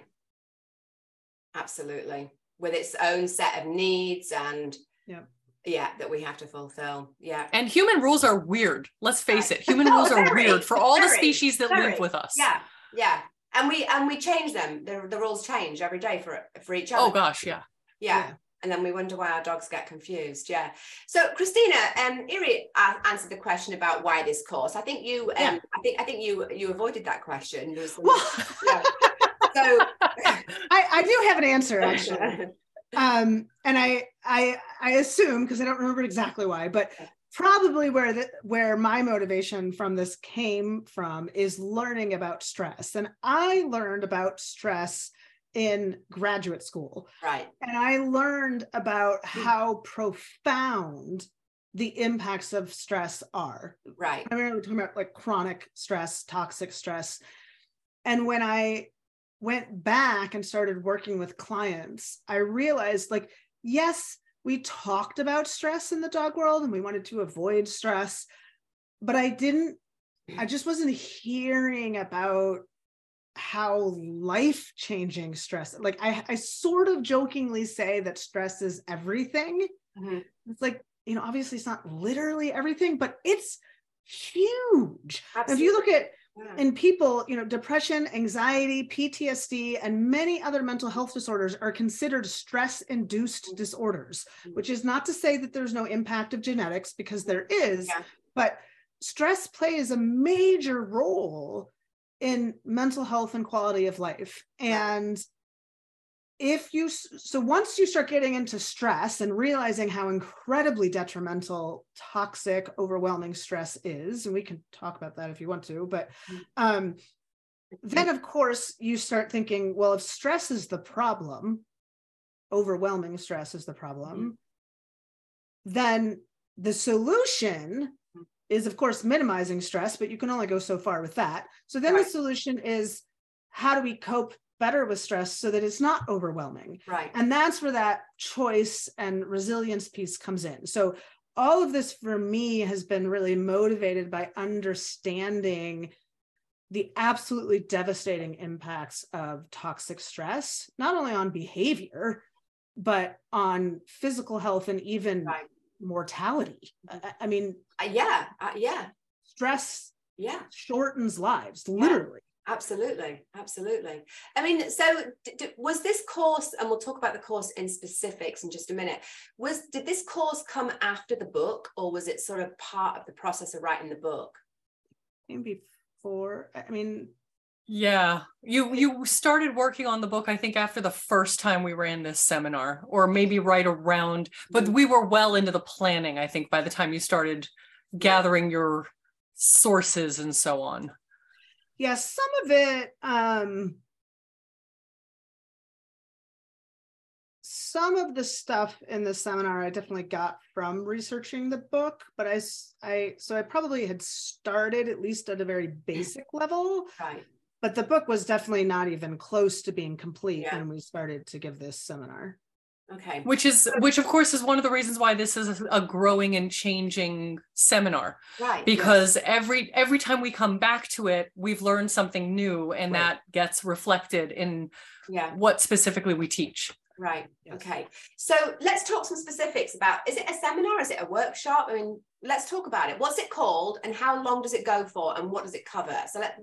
[SPEAKER 1] Absolutely. With its own set of needs and
[SPEAKER 2] Yeah.
[SPEAKER 1] Yeah, that we have to fulfill. Yeah.
[SPEAKER 3] And human rules are weird. Let's face
[SPEAKER 1] Right.
[SPEAKER 3] it. Human
[SPEAKER 1] Oh,
[SPEAKER 3] rules are
[SPEAKER 1] very,
[SPEAKER 3] weird for all the species that
[SPEAKER 1] very.
[SPEAKER 3] live with us.
[SPEAKER 1] Yeah. Yeah. And we and we change them. The, the rules change every day for for each other.
[SPEAKER 3] Oh gosh, yeah.
[SPEAKER 1] yeah.
[SPEAKER 2] Yeah.
[SPEAKER 1] and then we wonder why our dogs get confused yeah so christina um iri a- answered the question about why this course i think you um
[SPEAKER 2] Yeah.
[SPEAKER 1] i think i think you you avoided that question There was some-
[SPEAKER 2] well
[SPEAKER 1] yeah. so
[SPEAKER 2] I, I do have an answer actually um and i i i assume because i don't remember exactly why but probably where the where my motivation from this came from is learning about stress. And i learned about stress in graduate school.
[SPEAKER 1] Right.
[SPEAKER 2] And i learned about how profound the impacts of stress are.
[SPEAKER 1] Right.
[SPEAKER 2] I mean, we're talking about like chronic stress, toxic stress. And when I went back and started working with clients, I realized like, yes, we talked about stress in the dog world and we wanted to avoid stress, but I didn't, I just wasn't hearing about how life changing stress like I, I sort of jokingly say that stress is everything
[SPEAKER 1] Mhm.
[SPEAKER 2] it's like you know obviously it's not literally everything but it's huge. If you look at. In people, you know, depression, anxiety, PTSD, and many other mental health disorders are considered stress induced mm-hmm. disorders, mm-hmm. which is not to say that there's no impact of genetics because there is, yeah. but stress plays a major role in mental health and quality of life. And if you so once you start getting into stress and realizing how incredibly detrimental toxic overwhelming stress is and we can talk about that if you want to but mm. um then of course you start thinking well if stress is the problem overwhelming stress is the problem mm-hmm. then the solution is of course minimizing stress but you can only go so far with that so then right. the solution is how do we cope better with stress so that it's not overwhelming.
[SPEAKER 1] Right.
[SPEAKER 2] And that's where that choice and resilience piece comes in. So all of this for me has been really motivated by understanding the absolutely devastating impacts of toxic stress, not only on behavior, but on physical health and even right. mortality. I, I mean,
[SPEAKER 1] uh, yeah, uh, yeah.
[SPEAKER 2] Stress
[SPEAKER 1] yeah
[SPEAKER 2] shortens lives literally
[SPEAKER 1] Absolutely, absolutely. I mean, so d- d- was this course, and we'll talk about the course in specifics in just a minute. Was did this course come after the book, or was it sort of part of the process of writing the book?
[SPEAKER 2] Maybe before. I mean,
[SPEAKER 3] yeah, you you started working on the book, I think, after the first time we ran this seminar, or maybe right around. But mm-hmm. we were well into the planning, I think, by the time you started gathering your sources and so on
[SPEAKER 2] yeah, some of it, um, some of the stuff in the seminar I definitely got from researching the book, but I, I, so I probably had started at least at a very basic level.
[SPEAKER 1] Right.
[SPEAKER 2] But the book was definitely not even close to being complete yeah. when we started to give this seminar.
[SPEAKER 1] Okay.
[SPEAKER 3] Which is which of course is one of the reasons why this is a growing and changing seminar.
[SPEAKER 1] Right.
[SPEAKER 3] Because yes. every every time we come back to it, we've learned something new and right. that gets reflected in
[SPEAKER 1] yeah.
[SPEAKER 3] what specifically we teach.
[SPEAKER 1] Right. Yes. Okay. So let's talk some specifics about is it a seminar? Is it a workshop? I mean, let's talk about it. What's it called and how long does it go for and what does it cover? So let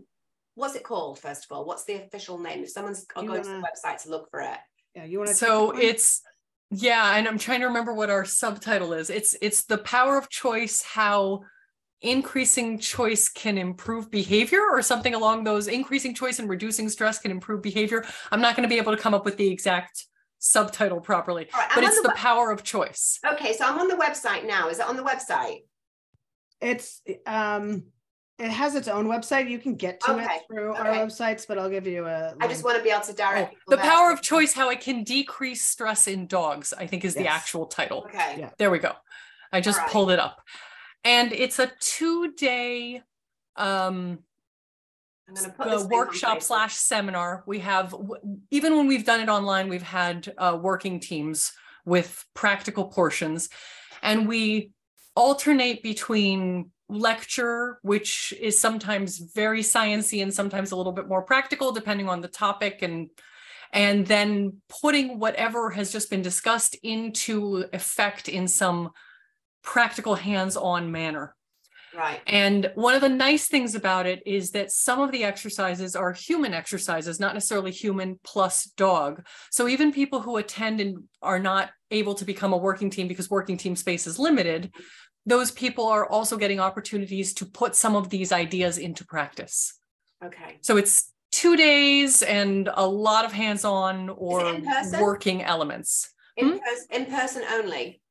[SPEAKER 1] what's it called first of all? What's the official name? If someone's going wanna... to the website to look for it.
[SPEAKER 2] Yeah, you want to
[SPEAKER 3] So it's yeah, and I'm trying to remember what our subtitle is. It's it's the power of choice, how increasing choice can improve behavior or something along those increasing choice and reducing stress can improve behavior. I'm not going to be able to come up with the exact subtitle properly, right, but it's the, the power of choice.
[SPEAKER 1] Okay, so I'm on the website now. Is it on the website?
[SPEAKER 2] It's um it has its own website. You can get to okay. it through okay. our websites, but I'll give you a.
[SPEAKER 1] Link. I just want to be able to direct.
[SPEAKER 3] Oh, the power of choice: how it can decrease stress in dogs. I think is yes. the actual title.
[SPEAKER 1] Okay. Yeah.
[SPEAKER 3] There we go. I just right. pulled it up, and it's a two-day um, the workshop slash seminar. We have even when we've done it online, we've had uh, working teams with practical portions, and we alternate between lecture, which is sometimes very sciencey and sometimes a little bit more practical, depending on the topic and and then putting whatever has just been discussed into effect in some practical hands-on manner.
[SPEAKER 1] Right.
[SPEAKER 3] And one of the nice things about it is that some of the exercises are human exercises, not necessarily human plus dog. So even people who attend and are not able to become a working team because working team space is limited, those people are also getting opportunities to put some of these ideas into practice.
[SPEAKER 1] Okay.
[SPEAKER 3] So it's two days and a lot of hands-on or working elements.
[SPEAKER 1] In, hmm? pers- in person only.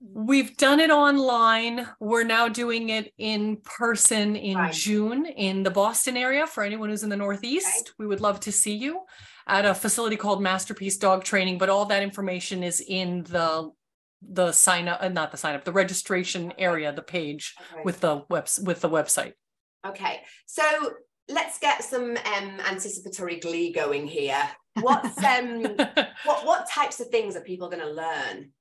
[SPEAKER 3] We've done it online. We're now doing it in person in right. June in the Boston area. For anyone who's in the Northeast, okay. we would love to see you at a facility called Masterpiece Dog Training. But all that information is in the the sign up, uh, not the sign up, the registration area, the page okay. with the webs with the website.
[SPEAKER 1] Okay, so let's get some um, anticipatory glee going here. What's um, what what types of things are people going to learn?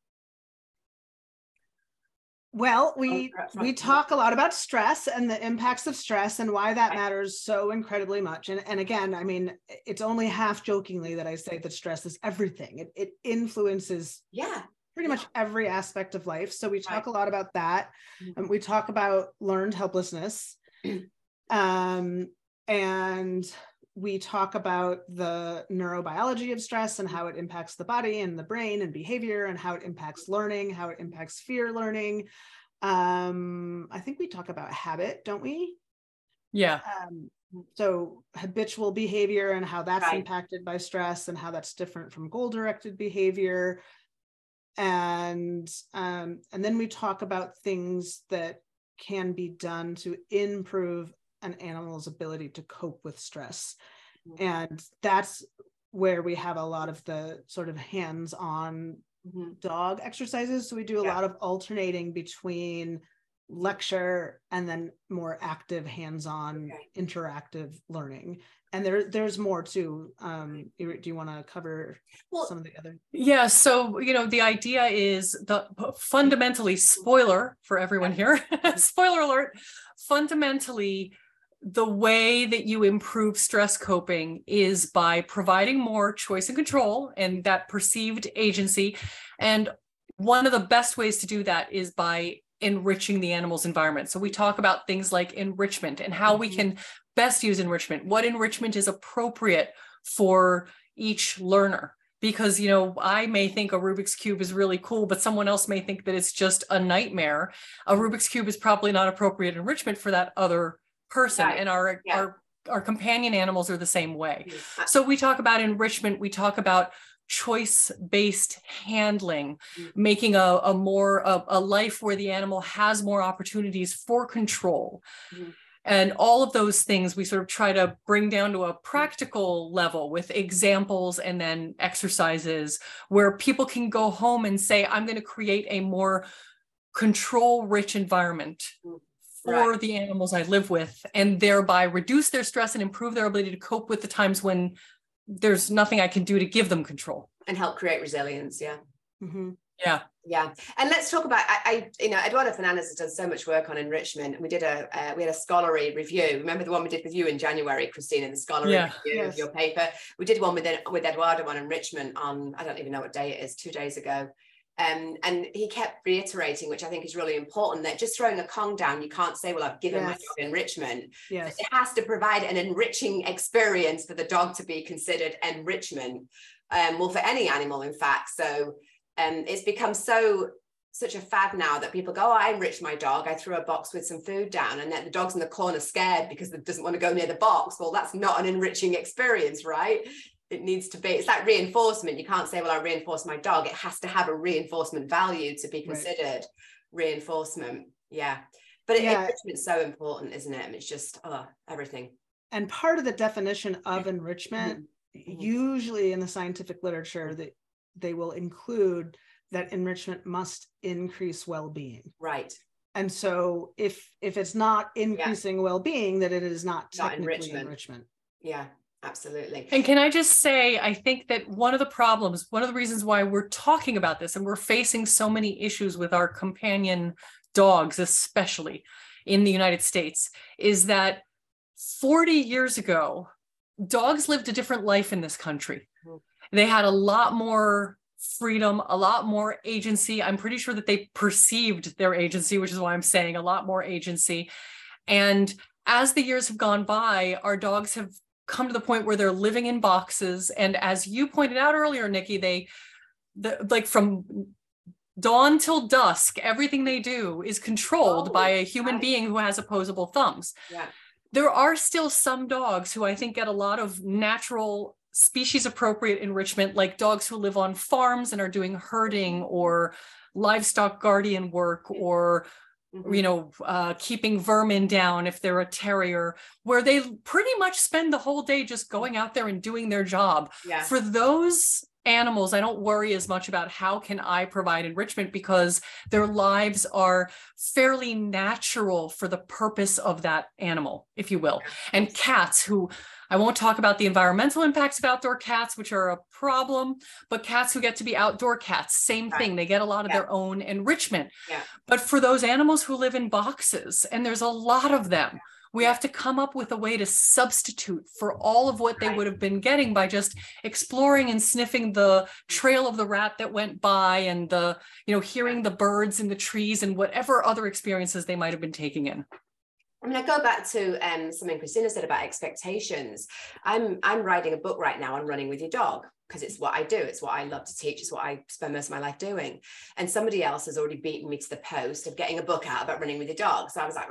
[SPEAKER 2] Well, we we talk a lot about stress and the impacts of stress and why that matters so incredibly much. And and again, I mean, it's only half jokingly that I say that stress is everything. It it influences
[SPEAKER 1] yeah
[SPEAKER 2] pretty much every aspect of life. So we talk
[SPEAKER 1] Right.
[SPEAKER 2] a lot about that.
[SPEAKER 1] Mhm.
[SPEAKER 2] Um, we talk about learned helplessness. um, and we talk about the neurobiology of stress and how it impacts the body and the brain and behavior and how it impacts learning, how it impacts fear learning. Um, I think we talk about habit, don't we?
[SPEAKER 3] Yeah.
[SPEAKER 2] Um, so habitual behavior and how that's
[SPEAKER 1] Right.
[SPEAKER 2] impacted by stress and how that's different from goal directed behavior and um, and then we talk about things that can be done to improve an animal's ability to cope with stress
[SPEAKER 1] Mhm.
[SPEAKER 2] and that's where we have a lot of the sort of hands-on
[SPEAKER 1] Mhm.
[SPEAKER 2] dog exercises. So we do a
[SPEAKER 1] Yeah.
[SPEAKER 2] lot of alternating between lecture and then more active hands-on
[SPEAKER 1] Okay.
[SPEAKER 2] interactive learning. And there there's more too. Um, do you want to cover
[SPEAKER 1] Well,
[SPEAKER 2] some of the other?
[SPEAKER 3] Yeah, so you know the idea is the fundamentally spoiler for everyone here. spoiler alert. Fundamentally, the way that you improve stress coping is by providing more choice and control and that perceived agency. And one of the best ways to do that is by enriching the animal's environment. So we talk about things like enrichment and how we
[SPEAKER 1] Mhm.
[SPEAKER 3] can best use enrichment, what enrichment is appropriate for each learner because you know i may think a rubik's cube is really cool but someone else may think that it's just a nightmare a rubik's cube is probably not appropriate enrichment for that other person
[SPEAKER 1] Right.
[SPEAKER 3] and our
[SPEAKER 1] Yeah.
[SPEAKER 3] our our companion animals are the same way
[SPEAKER 1] Mhm.
[SPEAKER 3] so we talk about enrichment we talk about choice based handling
[SPEAKER 1] Mhm.
[SPEAKER 3] making a, a more a, a life where the animal has more opportunities for control
[SPEAKER 1] Mhm.
[SPEAKER 3] and all of those things we sort of try to bring down to a practical level with examples and then exercises where people can go home and say i'm going to create a more control rich environment
[SPEAKER 1] Mm,
[SPEAKER 3] for
[SPEAKER 1] right.
[SPEAKER 3] the animals i live with and thereby reduce their stress and improve their ability to cope with the times when there's nothing i can do to give them control
[SPEAKER 1] and help create resilience. Yeah.
[SPEAKER 2] Mhm.
[SPEAKER 3] yeah
[SPEAKER 1] Yeah, and let's talk about. I, I you know, Eduardo Fernandez has done so much work on enrichment, and we did a uh, we had a scholarly review. Remember the one we did with you in January, Kristina, the scholarly
[SPEAKER 3] Yeah.
[SPEAKER 1] review
[SPEAKER 2] Yes.
[SPEAKER 1] of your paper. We did one with with Eduardo on enrichment on I don't even know what day it is, two days ago. Um, and he kept reiterating, which I think is really important, that just throwing a Kong down, you can't say, "Well, I've given my dog enrichment."
[SPEAKER 2] Yes.
[SPEAKER 1] it has to provide an enriching experience for the dog to be considered enrichment um well for any animal in fact. So um it's become so such a fad now that people go oh, i enriched my dog. I threw a box with some food down and then the dog's in the corner scared because it doesn't want to go near the box. Well that's not an enriching experience right it needs to be it's like reinforcement you can't say well i reinforce my dog it has to have a reinforcement value to be
[SPEAKER 2] Right.
[SPEAKER 1] considered reinforcement yeah but it,
[SPEAKER 2] Yeah.
[SPEAKER 1] enrichment's so important isn't it and it's just oh everything
[SPEAKER 2] And part of the definition of enrichment,
[SPEAKER 1] Mhm.
[SPEAKER 2] usually in the scientific literature, that they will include that enrichment must increase well-being.
[SPEAKER 1] right
[SPEAKER 2] And so if if it's not increasing well-being, that it is not
[SPEAKER 1] Not
[SPEAKER 2] technically
[SPEAKER 1] enrichment.
[SPEAKER 2] enrichment.
[SPEAKER 1] yeah absolutely
[SPEAKER 3] And can I just say, I think that one of the problems, one of the reasons why we're talking about this and we're facing so many issues with our companion dogs, especially in the United States, is that 40 years ago, dogs lived a different life in this country.
[SPEAKER 1] Mhm.
[SPEAKER 3] They had a lot more freedom, a lot more agency. I'm pretty sure that they perceived their agency, which is why I'm saying a lot more agency. And as the years have gone by, our dogs have come to the point where they're living in boxes. And as you pointed out earlier, Nikki, they the, like from dawn till dusk, everything they do is controlled
[SPEAKER 1] Oh,
[SPEAKER 3] by a human
[SPEAKER 1] right.
[SPEAKER 3] being who has opposable thumbs.
[SPEAKER 1] yeah
[SPEAKER 3] There are still some dogs who I think get a lot of natural species appropriate enrichment, like dogs who live on farms and are doing herding or livestock guardian work or You know, uh, keeping vermin down if they're a terrier, where they pretty much spend the whole day just going out there and doing their job.
[SPEAKER 1] yeah
[SPEAKER 3] For those animals, I don't worry as much about how can I provide enrichment because their lives are fairly natural for the purpose of that animal, if you will. And cats who I won't talk about the environmental impacts of outdoor cats, which are a problem, but cats who get to be outdoor cats, same
[SPEAKER 1] Right.
[SPEAKER 3] thing. They get a lot of
[SPEAKER 1] Yeah.
[SPEAKER 3] their own enrichment.
[SPEAKER 1] Yeah.
[SPEAKER 3] But for those animals who live in boxes, and there's a lot of them, We have to come up with a way to substitute for all of what they
[SPEAKER 1] Right.
[SPEAKER 3] would have been getting by just exploring and sniffing the trail of the rat that went by and the, you know, hearing the birds in the trees and whatever other experiences they might have been taking in.
[SPEAKER 1] I mean, I go back to um, something Kristina said about expectations. I'm I'm writing a book right now on running with your dog because it's what I do. It's what I love to teach. It's what I spend most of my life doing. And somebody else has already beaten me to the post of getting a book out about running with your dog. So I was like,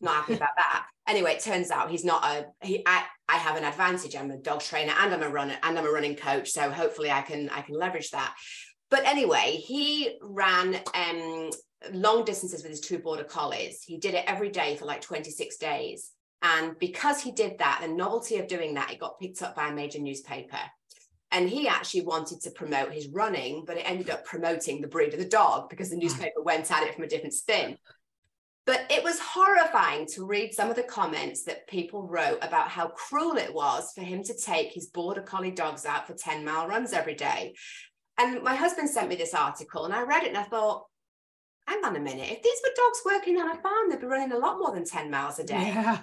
[SPEAKER 1] not happy about that. Anyway, it turns out he's not a he. I I have an advantage. I'm a dog trainer and I'm a runner and I'm a running coach. So hopefully I can I can leverage that. But anyway, he ran um long distances with his two border collies. He did it every day for like 26 days. And because he did that, the novelty of doing that, it got picked up by a major newspaper. And he actually wanted to promote his running, but it ended up promoting the breed of the dog because the mm. newspaper went at it from a different spin. But it was horrifying to read some of the comments that people wrote about how cruel it was for him to take his border collie dogs out for 10 mile runs every day. And my husband sent me this article and I read it and I thought, hang on a minute, if these were dogs working on a farm, they'd be running a lot more than 10 miles a day.
[SPEAKER 2] Yeah.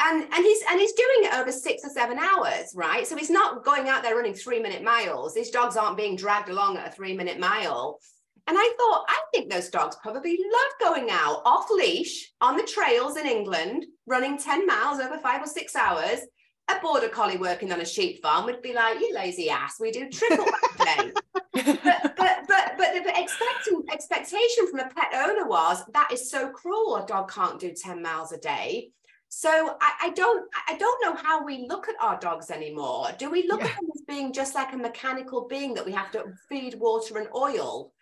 [SPEAKER 1] And and he's and he's doing it over six or seven hours, right? So he's not going out there running three minute miles. These dogs aren't being dragged along at a three minute mile. And I thought, I think those dogs probably love going out off leash on the trails in England, running 10 miles over five or six hours. A border collie working on a sheep farm would be like, you lazy ass, we do triple that day. but but but but the expecting expectation from a pet owner was that is so cruel. A dog can't do 10 miles a day. So I, I don't I don't know how we look at our dogs anymore. Do we look
[SPEAKER 2] Yeah.
[SPEAKER 1] at them as being just like a mechanical being that we have to feed water and oil?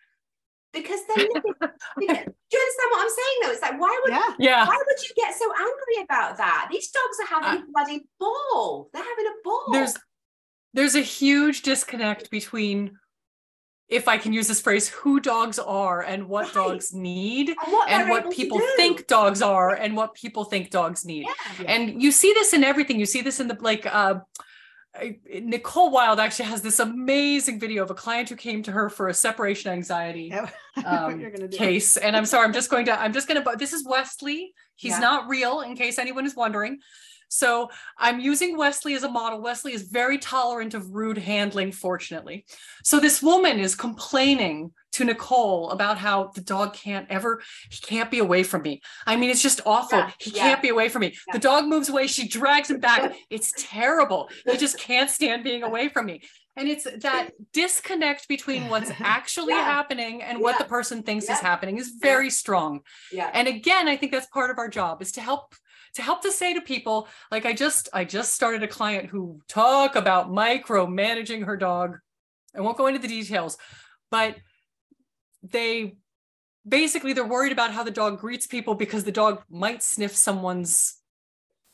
[SPEAKER 1] Because they're living, do you understand what I'm saying though? It's like why would
[SPEAKER 2] Yeah.
[SPEAKER 3] Yeah.
[SPEAKER 1] why would you get so angry about that? These dogs are having uh, a bloody ball. They're having a ball.
[SPEAKER 3] there's there's a huge disconnect between if i can use this phrase who dogs are and what
[SPEAKER 1] Right.
[SPEAKER 3] dogs need
[SPEAKER 1] and what,
[SPEAKER 3] and what people
[SPEAKER 1] do.
[SPEAKER 3] think dogs are and what people think dogs need
[SPEAKER 1] Yeah.
[SPEAKER 3] and you see this in everything you see this in the like uh Nicole Wilde actually has this amazing video of a client who came to her for a separation anxiety
[SPEAKER 2] Yeah. I know what
[SPEAKER 3] um,
[SPEAKER 2] you're gonna do.
[SPEAKER 3] case. And I'm sorry, I'm just going to, I'm just going to, this is Wesley. He's
[SPEAKER 1] Yeah.
[SPEAKER 3] not real in case anyone is wondering. So I'm using Wesley as a model. Wesley is very tolerant of rude handling, fortunately. So this woman is complaining to Nicole about how the dog can't ever, he can't be away from me. I mean, it's just awful.
[SPEAKER 1] Yeah,
[SPEAKER 3] he
[SPEAKER 1] yeah.
[SPEAKER 3] can't be away from me.
[SPEAKER 1] Yeah.
[SPEAKER 3] The dog moves away, she drags him back. It's terrible. He just can't stand being away from me. And it's that disconnect between what's actually happening and what the person thinks is happening is very strong.
[SPEAKER 1] yeah.
[SPEAKER 3] And again, I think that's part of our job is to help to help to say to people like I just I just started a client who talk about micromanaging her dog. I won't go into the details, but they basically they're worried about how the dog greets people because the dog might sniff someone's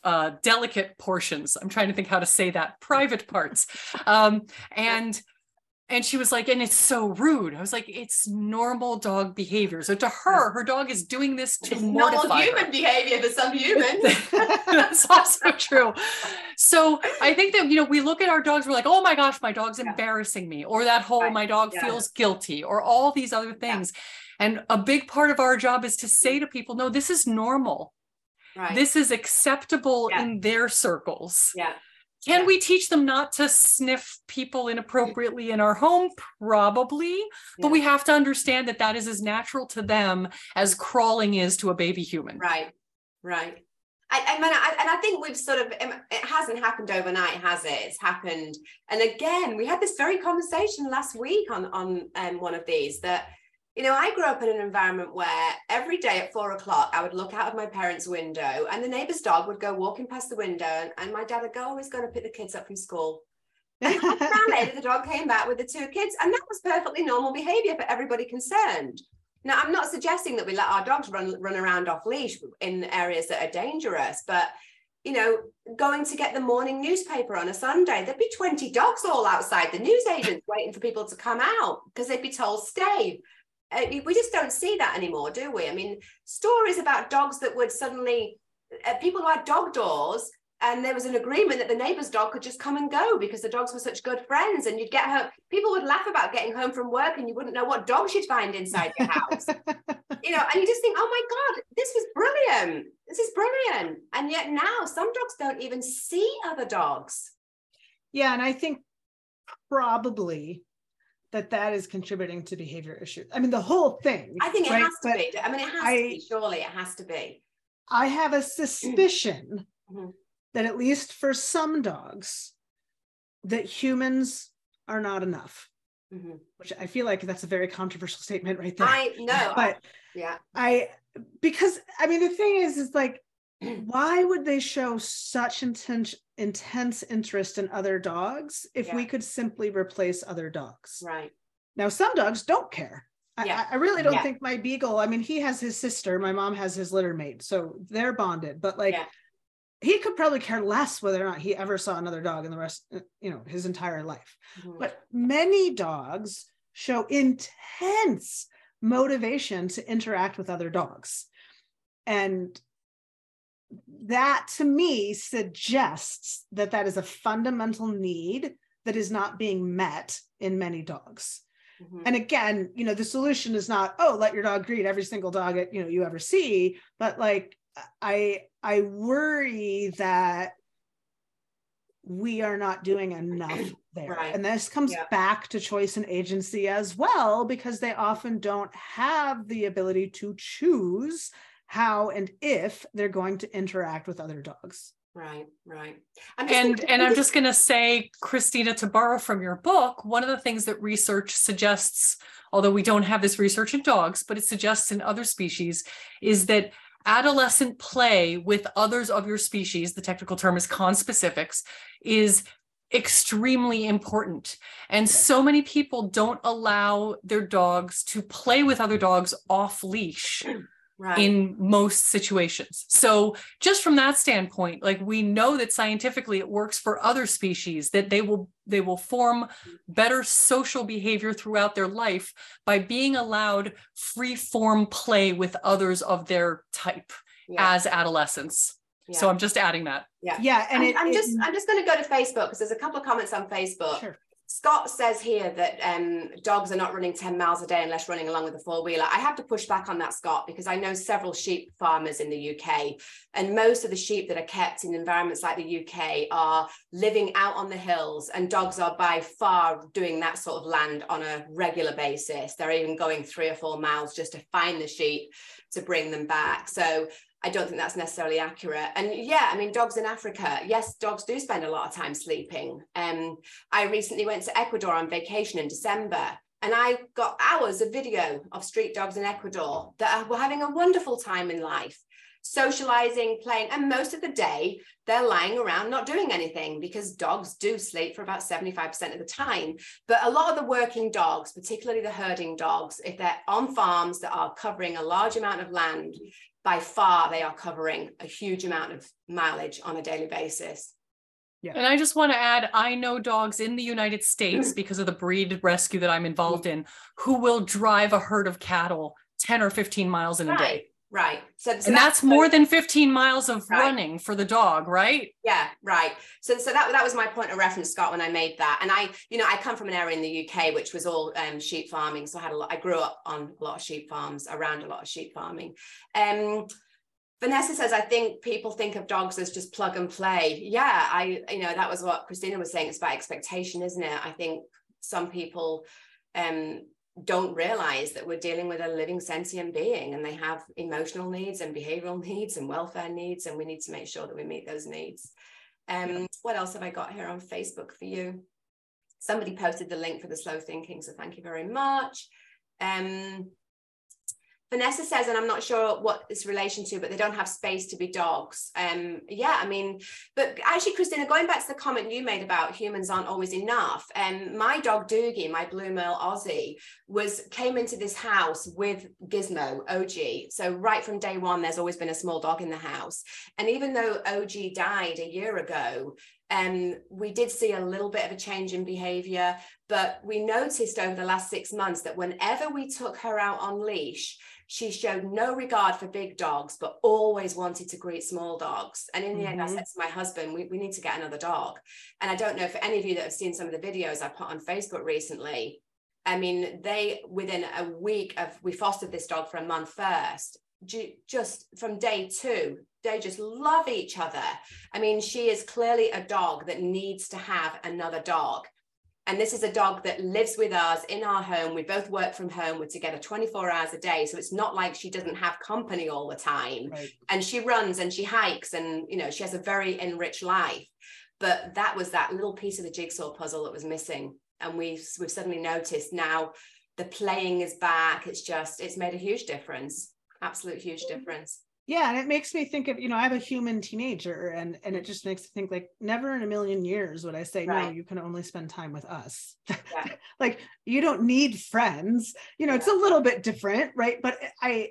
[SPEAKER 3] uh, delicate portions. I'm trying to think how to say that private parts. Um, and and she was like, and it's so rude. I was like, it's normal dog behavior. So to her, her dog is doing this to
[SPEAKER 1] It's normal
[SPEAKER 3] mortify her.
[SPEAKER 1] human behavior for some humans.
[SPEAKER 3] That's also true. So I think that you know we look at our dogs, we're like, oh my gosh, my dog's
[SPEAKER 1] Yeah.
[SPEAKER 3] embarrassing me, or that whole
[SPEAKER 1] Right.
[SPEAKER 3] my dog
[SPEAKER 1] Yeah.
[SPEAKER 3] feels guilty, or all these other things. And a big part of our job is to mm-hmm. say to people, no, this is normal.
[SPEAKER 1] right.
[SPEAKER 3] This is acceptable
[SPEAKER 1] Yeah.
[SPEAKER 3] in their circles.
[SPEAKER 1] yeah.
[SPEAKER 3] Can we teach them not to sniff people inappropriately in our home? Probably, but
[SPEAKER 1] Yeah.
[SPEAKER 3] we have to understand that that is as natural to them as crawling is to a baby human.
[SPEAKER 1] Right. Right. I, I mean, I, and I think we've sort of, it hasn't happened overnight, has it? It's happened. And again, we had this very conversation last week on, on um, one of these that, you know, I grew up in an environment where every day at four o'clock, I would look out of my parents' window and the neighbor's dog would go walking past the window and, and my dad would go, oh, he's going to pick the kids up from school. And half an hour later, the dog came back with the two kids, and that was perfectly normal behavior for everybody concerned. Now, I'm not suggesting that we let our dogs run run around off leash in areas that are dangerous, but you know, going to get the morning newspaper on a Sunday, there'd be 20 dogs all outside the newsagents waiting for people to come out because they'd be told stay. Uh, we just don't see that anymore, do we? I mean, stories about dogs that would suddenly, uh, people who had dog doors and there was an agreement that the neighbor's dog could just come and go because the dogs were such good friends and you'd get home people would laugh about getting home from work and you wouldn't know what dogs you'd find inside your house you know and you just think oh my god this was brilliant this is brilliant. And yet now some dogs don't even see other dogs.
[SPEAKER 2] Yeah. And I think probably that that is contributing to behavior issues. I mean, the whole thing.
[SPEAKER 1] I think it right? has to but be. I mean, it has I, to be. Surely it has to be.
[SPEAKER 2] I have a suspicion mm-hmm. that at least for some dogs, that humans are not enough. Mm-hmm. Which I feel like that's a very controversial statement right there.
[SPEAKER 1] I know.
[SPEAKER 2] But
[SPEAKER 1] yeah.
[SPEAKER 2] I because I mean the thing is is like why would they show such intense intense interest in other dogs if yeah. we could simply replace other dogs
[SPEAKER 1] right
[SPEAKER 2] now some dogs don't care yeah. I, I really don't yeah. think my beagle i mean he has his sister my mom has his litter mate so they're bonded but like he could probably care less whether or not he ever saw another dog in the rest uh, you know his entire life mm-hmm. but many dogs show intense motivation to interact with other dogs and that to me suggests that that is a fundamental need that is not being met in many dogs. Mm-hmm. And again, you know, the solution is not, oh, let your dog greet every single dog that, you know, you ever see, but like I I worry that we are not doing enough there. Right. And this comes yeah. back to choice and agency as well, because they often don't have the ability to choose how and if they're going to interact with other dogs.
[SPEAKER 1] Right, right.
[SPEAKER 3] and thinking, and I'm just going to say, Kristina, to borrow from your book, one of the things that research suggests, although we don't have this research in dogs, but it suggests in other species, is that adolescent play with others of your species, the technical term is conspecifics, is extremely important. And so many people don't allow their dogs to play with other dogs off leash right. in most situations. So just from that standpoint, like we know that scientifically it works for other species that they will they will form better social behavior throughout their life by being allowed free form play with others of their type yeah. as adolescents. Yeah. So I'm just adding that.
[SPEAKER 1] Yeah.
[SPEAKER 2] Yeah. And
[SPEAKER 1] I'm,
[SPEAKER 2] it,
[SPEAKER 1] I'm it, just I'm just going to go to Facebook because there's a couple of comments on Facebook. Sure. Scott says here that um, dogs are not running 10 miles a day unless running along with a four wheeler. I have to push back on that, Scott, because I know several sheep farmers in the UK, and most of the sheep that are kept in environments like the UK are living out on the hills, and dogs are by far doing that sort of land on a regular basis. They're even going three or four miles just to find the sheep to bring them back. So I don't think that's necessarily accurate. And yeah, I mean, dogs in Africa, yes, dogs do spend a lot of time sleeping. Um, I recently went to Ecuador on vacation in December, and I got hours of video of street dogs in Ecuador that were having a wonderful time in life, socializing, playing, and most of the day they're lying around not doing anything because dogs do sleep for about 75% of the time. But a lot of the working dogs, particularly the herding dogs, if they're on farms that are covering a large amount of land, by far they are covering a huge amount of mileage on a daily basis.
[SPEAKER 3] Yeah. And I just want to add I know dogs in the United States because of the breed rescue that I'm involved in who will drive a herd of cattle 10 or 15 miles in
[SPEAKER 1] right.
[SPEAKER 3] a day.
[SPEAKER 1] Right.
[SPEAKER 3] So, so and that's, that's more than 15 miles of right. running for the dog, right?
[SPEAKER 1] Yeah, right. So so that, that was my point of reference, Scott, when I made that. And I, you know, I come from an area in the UK which was all um, sheep farming. So I had a lot, I grew up on a lot of sheep farms, around a lot of sheep farming. Um, Vanessa says, I think people think of dogs as just plug and play. Yeah, I, you know, that was what Kristina was saying. It's about expectation, isn't it? I think some people um, don't realize that we're dealing with a living sentient being and they have emotional needs and behavioral needs and welfare needs and we need to make sure that we meet those needs. Um, what else have i got here on facebook for you? Somebody posted the link for the slow thinking so thank you very much. Um, Vanessa says, and I'm not sure what this relation to, but they don't have space to be dogs. Um, yeah, I mean, but actually, Kristina, going back to the comment you made about humans aren't always enough. Um, my dog Doogie, my blue merle Aussie, was came into this house with Gizmo OG. So right from day one, there's always been a small dog in the house. And even though OG died a year ago, um, we did see a little bit of a change in behavior, but we noticed over the last six months that whenever we took her out on leash, she showed no regard for big dogs, but always wanted to greet small dogs. And in the mm-hmm. end, I mm-hmm. said to my husband, we, we need to get another dog. And I don't know for any of you that have seen some of the videos I put on Facebook recently. I mean, they within a week of we fostered this dog for a month first. just from day two they just love each other i mean she is clearly a dog that needs to have another dog and this is a dog that lives with us in our home. We both work from home. We're together 24 hours a day. So it's not like she doesn't have company all the time. Right. And she runs and she hikes and, you know, she has a very enriched life. But that was that little piece of the jigsaw puzzle that was missing. And we've, we've suddenly noticed now the playing is back. It's just, it's made a huge difference. Absolute huge mm. difference
[SPEAKER 2] yeah and it makes me think of you know i have a human teenager and and it just makes me think like never in a million years would i say right. no you can only spend time with us yeah. like you don't need friends you know yeah. it's a little bit different right but i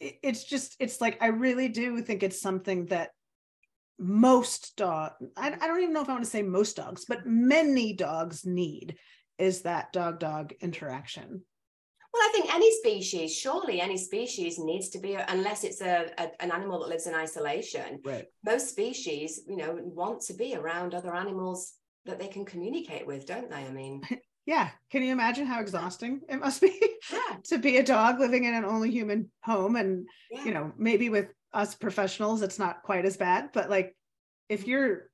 [SPEAKER 2] it's just it's like i really do think it's something that most dog I, I don't even know if i want to say most dogs but many dogs need is that dog dog interaction
[SPEAKER 1] well, I think any species, surely any species needs to be, unless it's a, a, an animal that lives in isolation.
[SPEAKER 2] Right.
[SPEAKER 1] Most species, you know, want to be around other animals that they can communicate with, don't they? I mean,
[SPEAKER 2] yeah. Can you imagine how exhausting it must be
[SPEAKER 1] yeah.
[SPEAKER 2] to be a dog living in an only human home? And, yeah. you know, maybe with us professionals, it's not quite as bad, but like if mm-hmm. you're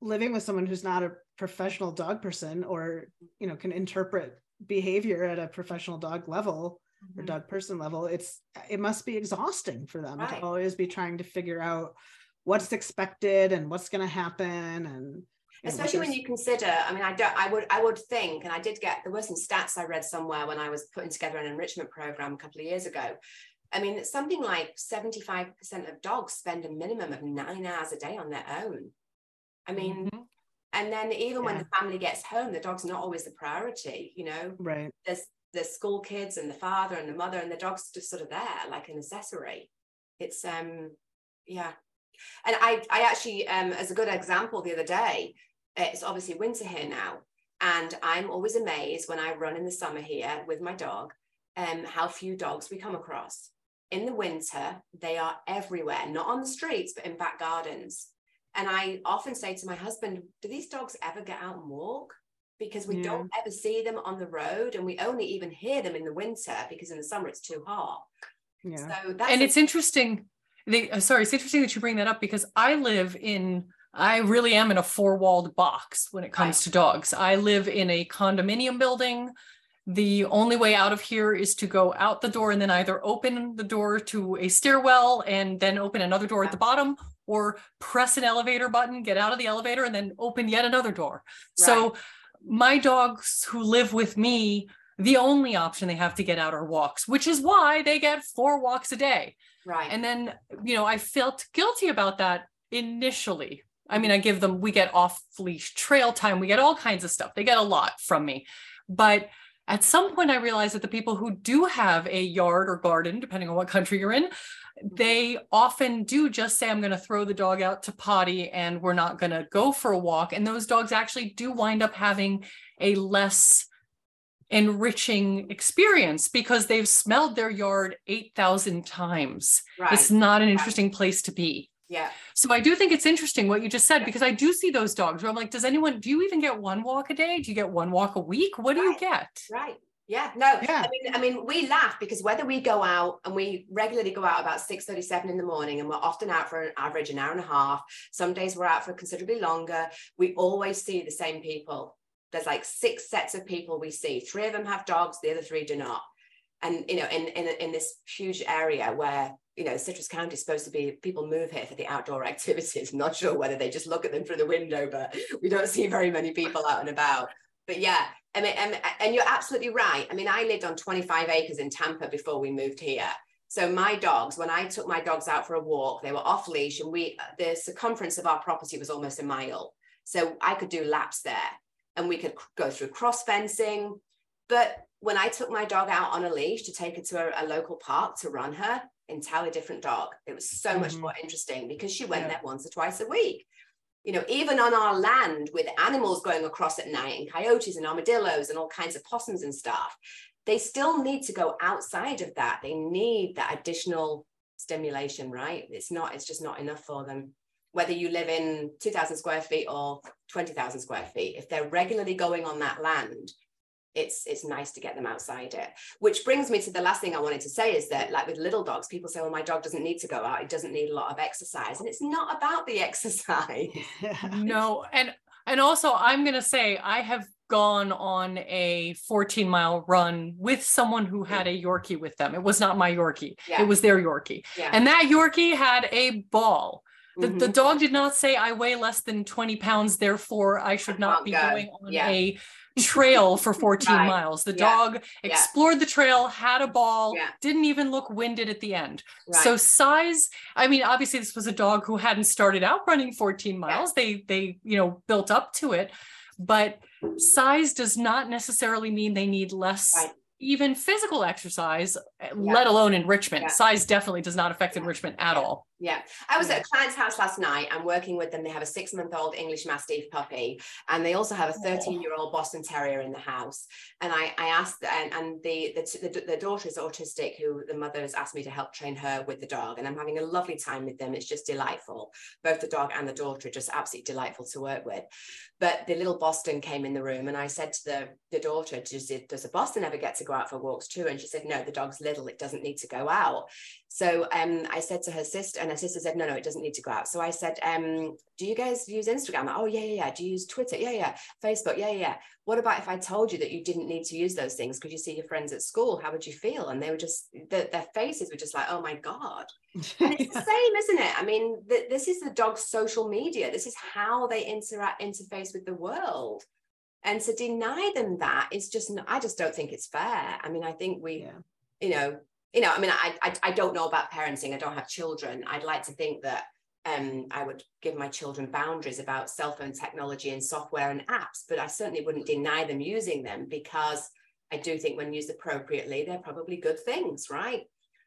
[SPEAKER 2] living with someone who's not a professional dog person or, you know, can interpret behavior at a professional dog level mm-hmm. or dog person level it's it must be exhausting for them right. to always be trying to figure out what's expected and what's going to happen and
[SPEAKER 1] especially when you consider i mean i don't i would i would think and i did get there were some stats i read somewhere when i was putting together an enrichment program a couple of years ago i mean something like 75% of dogs spend a minimum of nine hours a day on their own i mean mm-hmm. And then even yeah. when the family gets home, the dog's not always the priority, you know.
[SPEAKER 2] Right.
[SPEAKER 1] There's the school kids and the father and the mother, and the dog's just sort of there, like an accessory. It's um, yeah. And I I actually um as a good example the other day, it's obviously winter here now. And I'm always amazed when I run in the summer here with my dog, um, how few dogs we come across. In the winter, they are everywhere, not on the streets, but in back gardens. And I often say to my husband, do these dogs ever get out and walk? Because we yeah. don't ever see them on the road and we only even hear them in the winter because in the summer it's too hot.
[SPEAKER 2] Yeah.
[SPEAKER 3] So and a- it's interesting. They, uh, sorry, it's interesting that you bring that up because I live in I really am in a four walled box when it comes right. to dogs. I live in a condominium building. The only way out of here is to go out the door and then either open the door to a stairwell and then open another door at the bottom or press an elevator button, get out of the elevator, and then open yet another door. Right. So my dogs who live with me, the only option they have to get out are walks, which is why they get four walks a day.
[SPEAKER 1] Right.
[SPEAKER 3] And then, you know, I felt guilty about that initially. I mean, I give them, we get off leash trail time, we get all kinds of stuff. They get a lot from me. But at some point, I realized that the people who do have a yard or garden, depending on what country you're in, Mm-hmm. they often do just say, I'm going to throw the dog out to potty and we're not going to go for a walk. And those dogs actually do wind up having a less enriching experience because they've smelled their yard 8,000 times. Right. It's not an interesting place to be.
[SPEAKER 1] Yeah.
[SPEAKER 3] So I do think it's interesting what you just said because I do see those dogs where I'm like, does anyone, do you even get one walk a day? Do you get one walk a week? What do right. you get?
[SPEAKER 1] Right. Yeah, no, yeah. I mean, I mean, we laugh because whether we go out and we regularly go out about 6 37 in the morning and we're often out for an average an hour and a half. Some days we're out for considerably longer. We always see the same people. There's like six sets of people we see. Three of them have dogs, the other three do not. And you know, in in, in this huge area where you know Citrus County is supposed to be people move here for the outdoor activities. I'm not sure whether they just look at them through the window, but we don't see very many people out and about. But yeah, I mean, and, and you're absolutely right. I mean, I lived on 25 acres in Tampa before we moved here. So my dogs, when I took my dogs out for a walk, they were off leash, and we the circumference of our property was almost a mile. So I could do laps there, and we could go through cross fencing. But when I took my dog out on a leash to take her to a, a local park to run her, entirely different dog. It was so mm-hmm. much more interesting because she went yeah. there once or twice a week you know, even on our land with animals going across at night and coyotes and armadillos and all kinds of possums and stuff, they still need to go outside of that. They need that additional stimulation, right? It's not, it's just not enough for them. Whether you live in 2,000 square feet or 20,000 square feet, if they're regularly going on that land, it's it's nice to get them outside it. Which brings me to the last thing i wanted to say is that like with little dogs people say well my dog doesn't need to go out. It doesn't need a lot of exercise. And it's not about the exercise.
[SPEAKER 3] No and and also i'm going to say i have gone on a 14 mile run with someone who had a yorkie with them. It was not my yorkie. Yeah. it was their yorkie. Yeah. and that yorkie had a ball. The, mm-hmm. the dog did not say I weigh less than 20 pounds, therefore I should not be going on yeah. a trail for 14 right. miles. The yeah. dog explored yeah. the trail, had a ball, yeah. didn't even look winded at the end. Right. So size, I mean, obviously this was a dog who hadn't started out running 14 miles. They they, you know, built up to it, but size does not necessarily mean they need less right even physical exercise, eh, yeah. let alone enrichment. Size definitely does not affect enrichment at all.
[SPEAKER 1] Yeah. I was at a client's house last night. I'm working with them. They have a six month old English Mastiff puppy, and they also have a 13 year old Boston Terrier in the house. And I, I asked, and, and the, the, the, the daughter is autistic, who the mother has asked me to help train her with the dog. And I'm having a lovely time with them. It's just delightful. Both the dog and the daughter are just absolutely delightful to work with. But the little Boston came in the room, and I said to the, the daughter, does, does a Boston ever get to go out for walks too? And she said, no, the dog's little, it doesn't need to go out. So um, I said to her sister, and her sister said, no, no, it doesn't need to go out. So I said, um, do you guys use Instagram? oh, yeah, yeah, yeah. Do you use Twitter? Yeah, yeah. Facebook? Yeah, yeah. What about if I told you that you didn't need to use those things? Could you see your friends at school? How would you feel? And they were just, the, their faces were just like, oh my God. And it's the same, isn't it? I mean, th- this is the dog's social media. This is how they interact, interface with the world and to deny them that is just i just don't think it's fair i mean i think we yeah. you know you know, I mean, I, I, I don't know about parenting. I don't have children. I'd like to think that um, I would give my children boundaries about cell phone technology and software and apps, but I certainly wouldn't deny them using them because I do think when used appropriately, they're probably good things, right?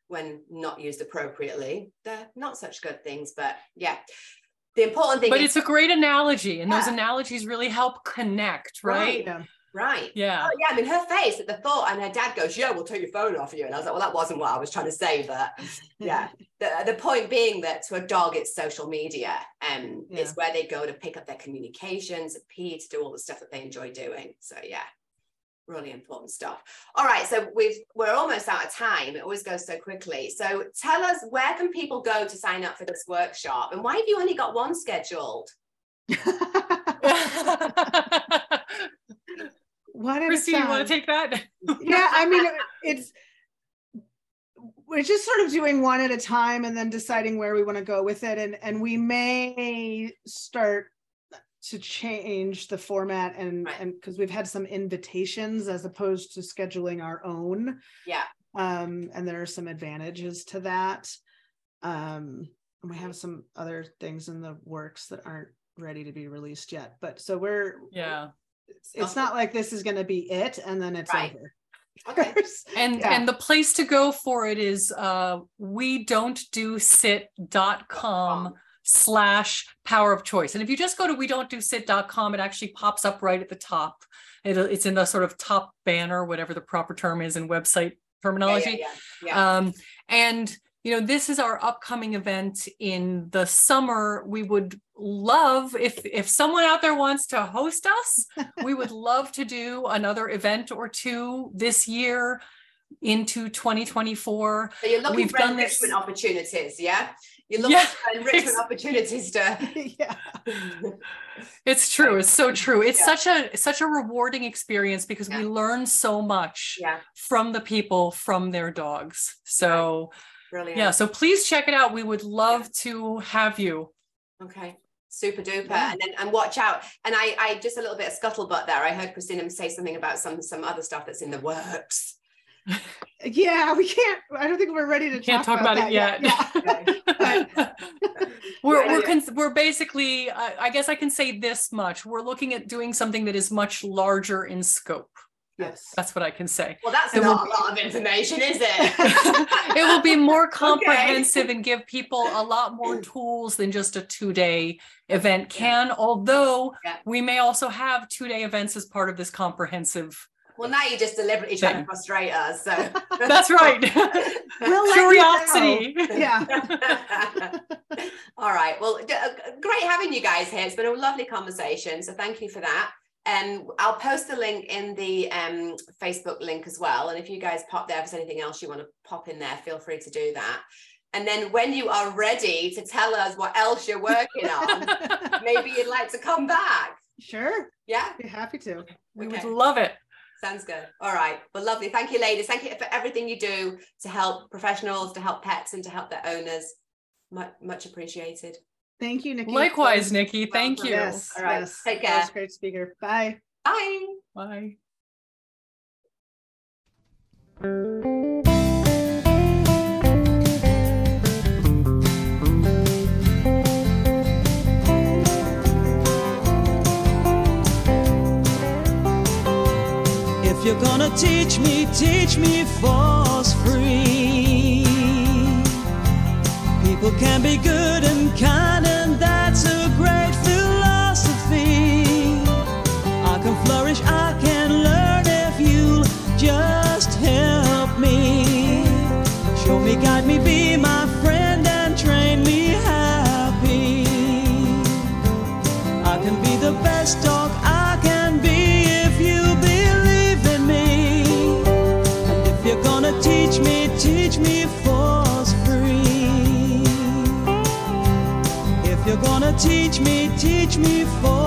[SPEAKER 1] When not used appropriately, they're not such good things. But yeah, the important thing.
[SPEAKER 3] But is- it's a great analogy, and yeah. those analogies really help connect, right? right.
[SPEAKER 1] Yeah. Right.
[SPEAKER 3] Yeah.
[SPEAKER 1] Oh, yeah. I mean, her face at the thought, and her dad goes, "Yeah, we'll take your phone off you." And I was like, "Well, that wasn't what I was trying to say." But yeah, the, the point being that to a dog, it's social media, and um, yeah. it's where they go to pick up their communications, pee, to do all the stuff that they enjoy doing. So yeah, really important stuff. All right, so we've we're almost out of time. It always goes so quickly. So tell us where can people go to sign up for this workshop, and why have you only got one scheduled?
[SPEAKER 3] What Christy, you want to take that?
[SPEAKER 2] yeah, I mean, it's we're just sort of doing one at a time and then deciding where we want to go with it, and and we may start to change the format and right. and because we've had some invitations as opposed to scheduling our own.
[SPEAKER 1] Yeah.
[SPEAKER 2] Um, and there are some advantages to that. Um, and we have some other things in the works that aren't ready to be released yet. But so we're
[SPEAKER 3] yeah
[SPEAKER 2] it's, it's not like this is going to be it and then it's right. over.
[SPEAKER 3] Okay. and yeah. and the place to go for it is uh we don't do sit.com slash power of choice. And if you just go to we don't do sit.com, it actually pops up right at the top. It, it's in the sort of top banner, whatever the proper term is in website terminology. Yeah, yeah, yeah, um, and you know this is our upcoming event in the summer. We would love if if someone out there wants to host us we would love to do another event or two this year into 2024
[SPEAKER 1] so you're looking We've for done enrichment this... opportunities yeah? You're looking yeah, for enrichment opportunities to yeah.
[SPEAKER 3] It's true it's so true. It's yeah. such a such a rewarding experience because yeah. we learn so much from the people from their dogs. So right
[SPEAKER 1] Brilliant.
[SPEAKER 3] Yeah. So please check it out. We would love yeah. to have you.
[SPEAKER 1] Okay. Super duper. Yeah. And then and watch out. And I I just a little bit of scuttlebutt there. I heard Kristina say something about some some other stuff that's in the works.
[SPEAKER 2] yeah, we can't. I don't think we're ready to
[SPEAKER 3] can't
[SPEAKER 2] talk,
[SPEAKER 3] talk about,
[SPEAKER 2] about,
[SPEAKER 3] it yet. yet. we're we're cons- we're basically. Uh, I guess I can say this much. We're looking at doing something that is much larger in scope.
[SPEAKER 2] Yes.
[SPEAKER 3] That's what I can say.
[SPEAKER 1] Well, that's it not will, a lot of information, is it?
[SPEAKER 3] it will be more comprehensive okay. and give people a lot more tools than just a two day event can, yeah. although yeah. we may also have two day events as part of this comprehensive.
[SPEAKER 1] Well, now you just deliberately trying to frustrate us. So
[SPEAKER 3] that's right. we'll Curiosity.
[SPEAKER 2] Yeah.
[SPEAKER 1] All right. Well, uh, great having you guys here. It's been a lovely conversation. So thank you for that. Um, I'll post the link in the um, Facebook link as well. And if you guys pop there, if there's anything else you want to pop in there, feel free to do that. And then when you are ready to tell us what else you're working on, maybe you'd like to come back.
[SPEAKER 2] Sure.
[SPEAKER 1] Yeah.
[SPEAKER 2] Be happy to.
[SPEAKER 3] We
[SPEAKER 1] Okay.
[SPEAKER 3] would love it.
[SPEAKER 1] Sounds good. All right. Well, lovely. Thank you, ladies. Thank you for everything you do to help professionals, to help pets, and to help their owners. Much, much appreciated.
[SPEAKER 2] Thank you, Nikki.
[SPEAKER 3] Likewise, Nikki. Thank
[SPEAKER 1] welcome.
[SPEAKER 3] you.
[SPEAKER 2] Yes.
[SPEAKER 1] All right.
[SPEAKER 2] yes.
[SPEAKER 1] Take
[SPEAKER 2] That was
[SPEAKER 1] care.
[SPEAKER 2] a great speaker. Bye.
[SPEAKER 1] Bye.
[SPEAKER 3] Bye.
[SPEAKER 4] If you're gonna teach me, teach me force free. People can be good and kind, teach me, teach me force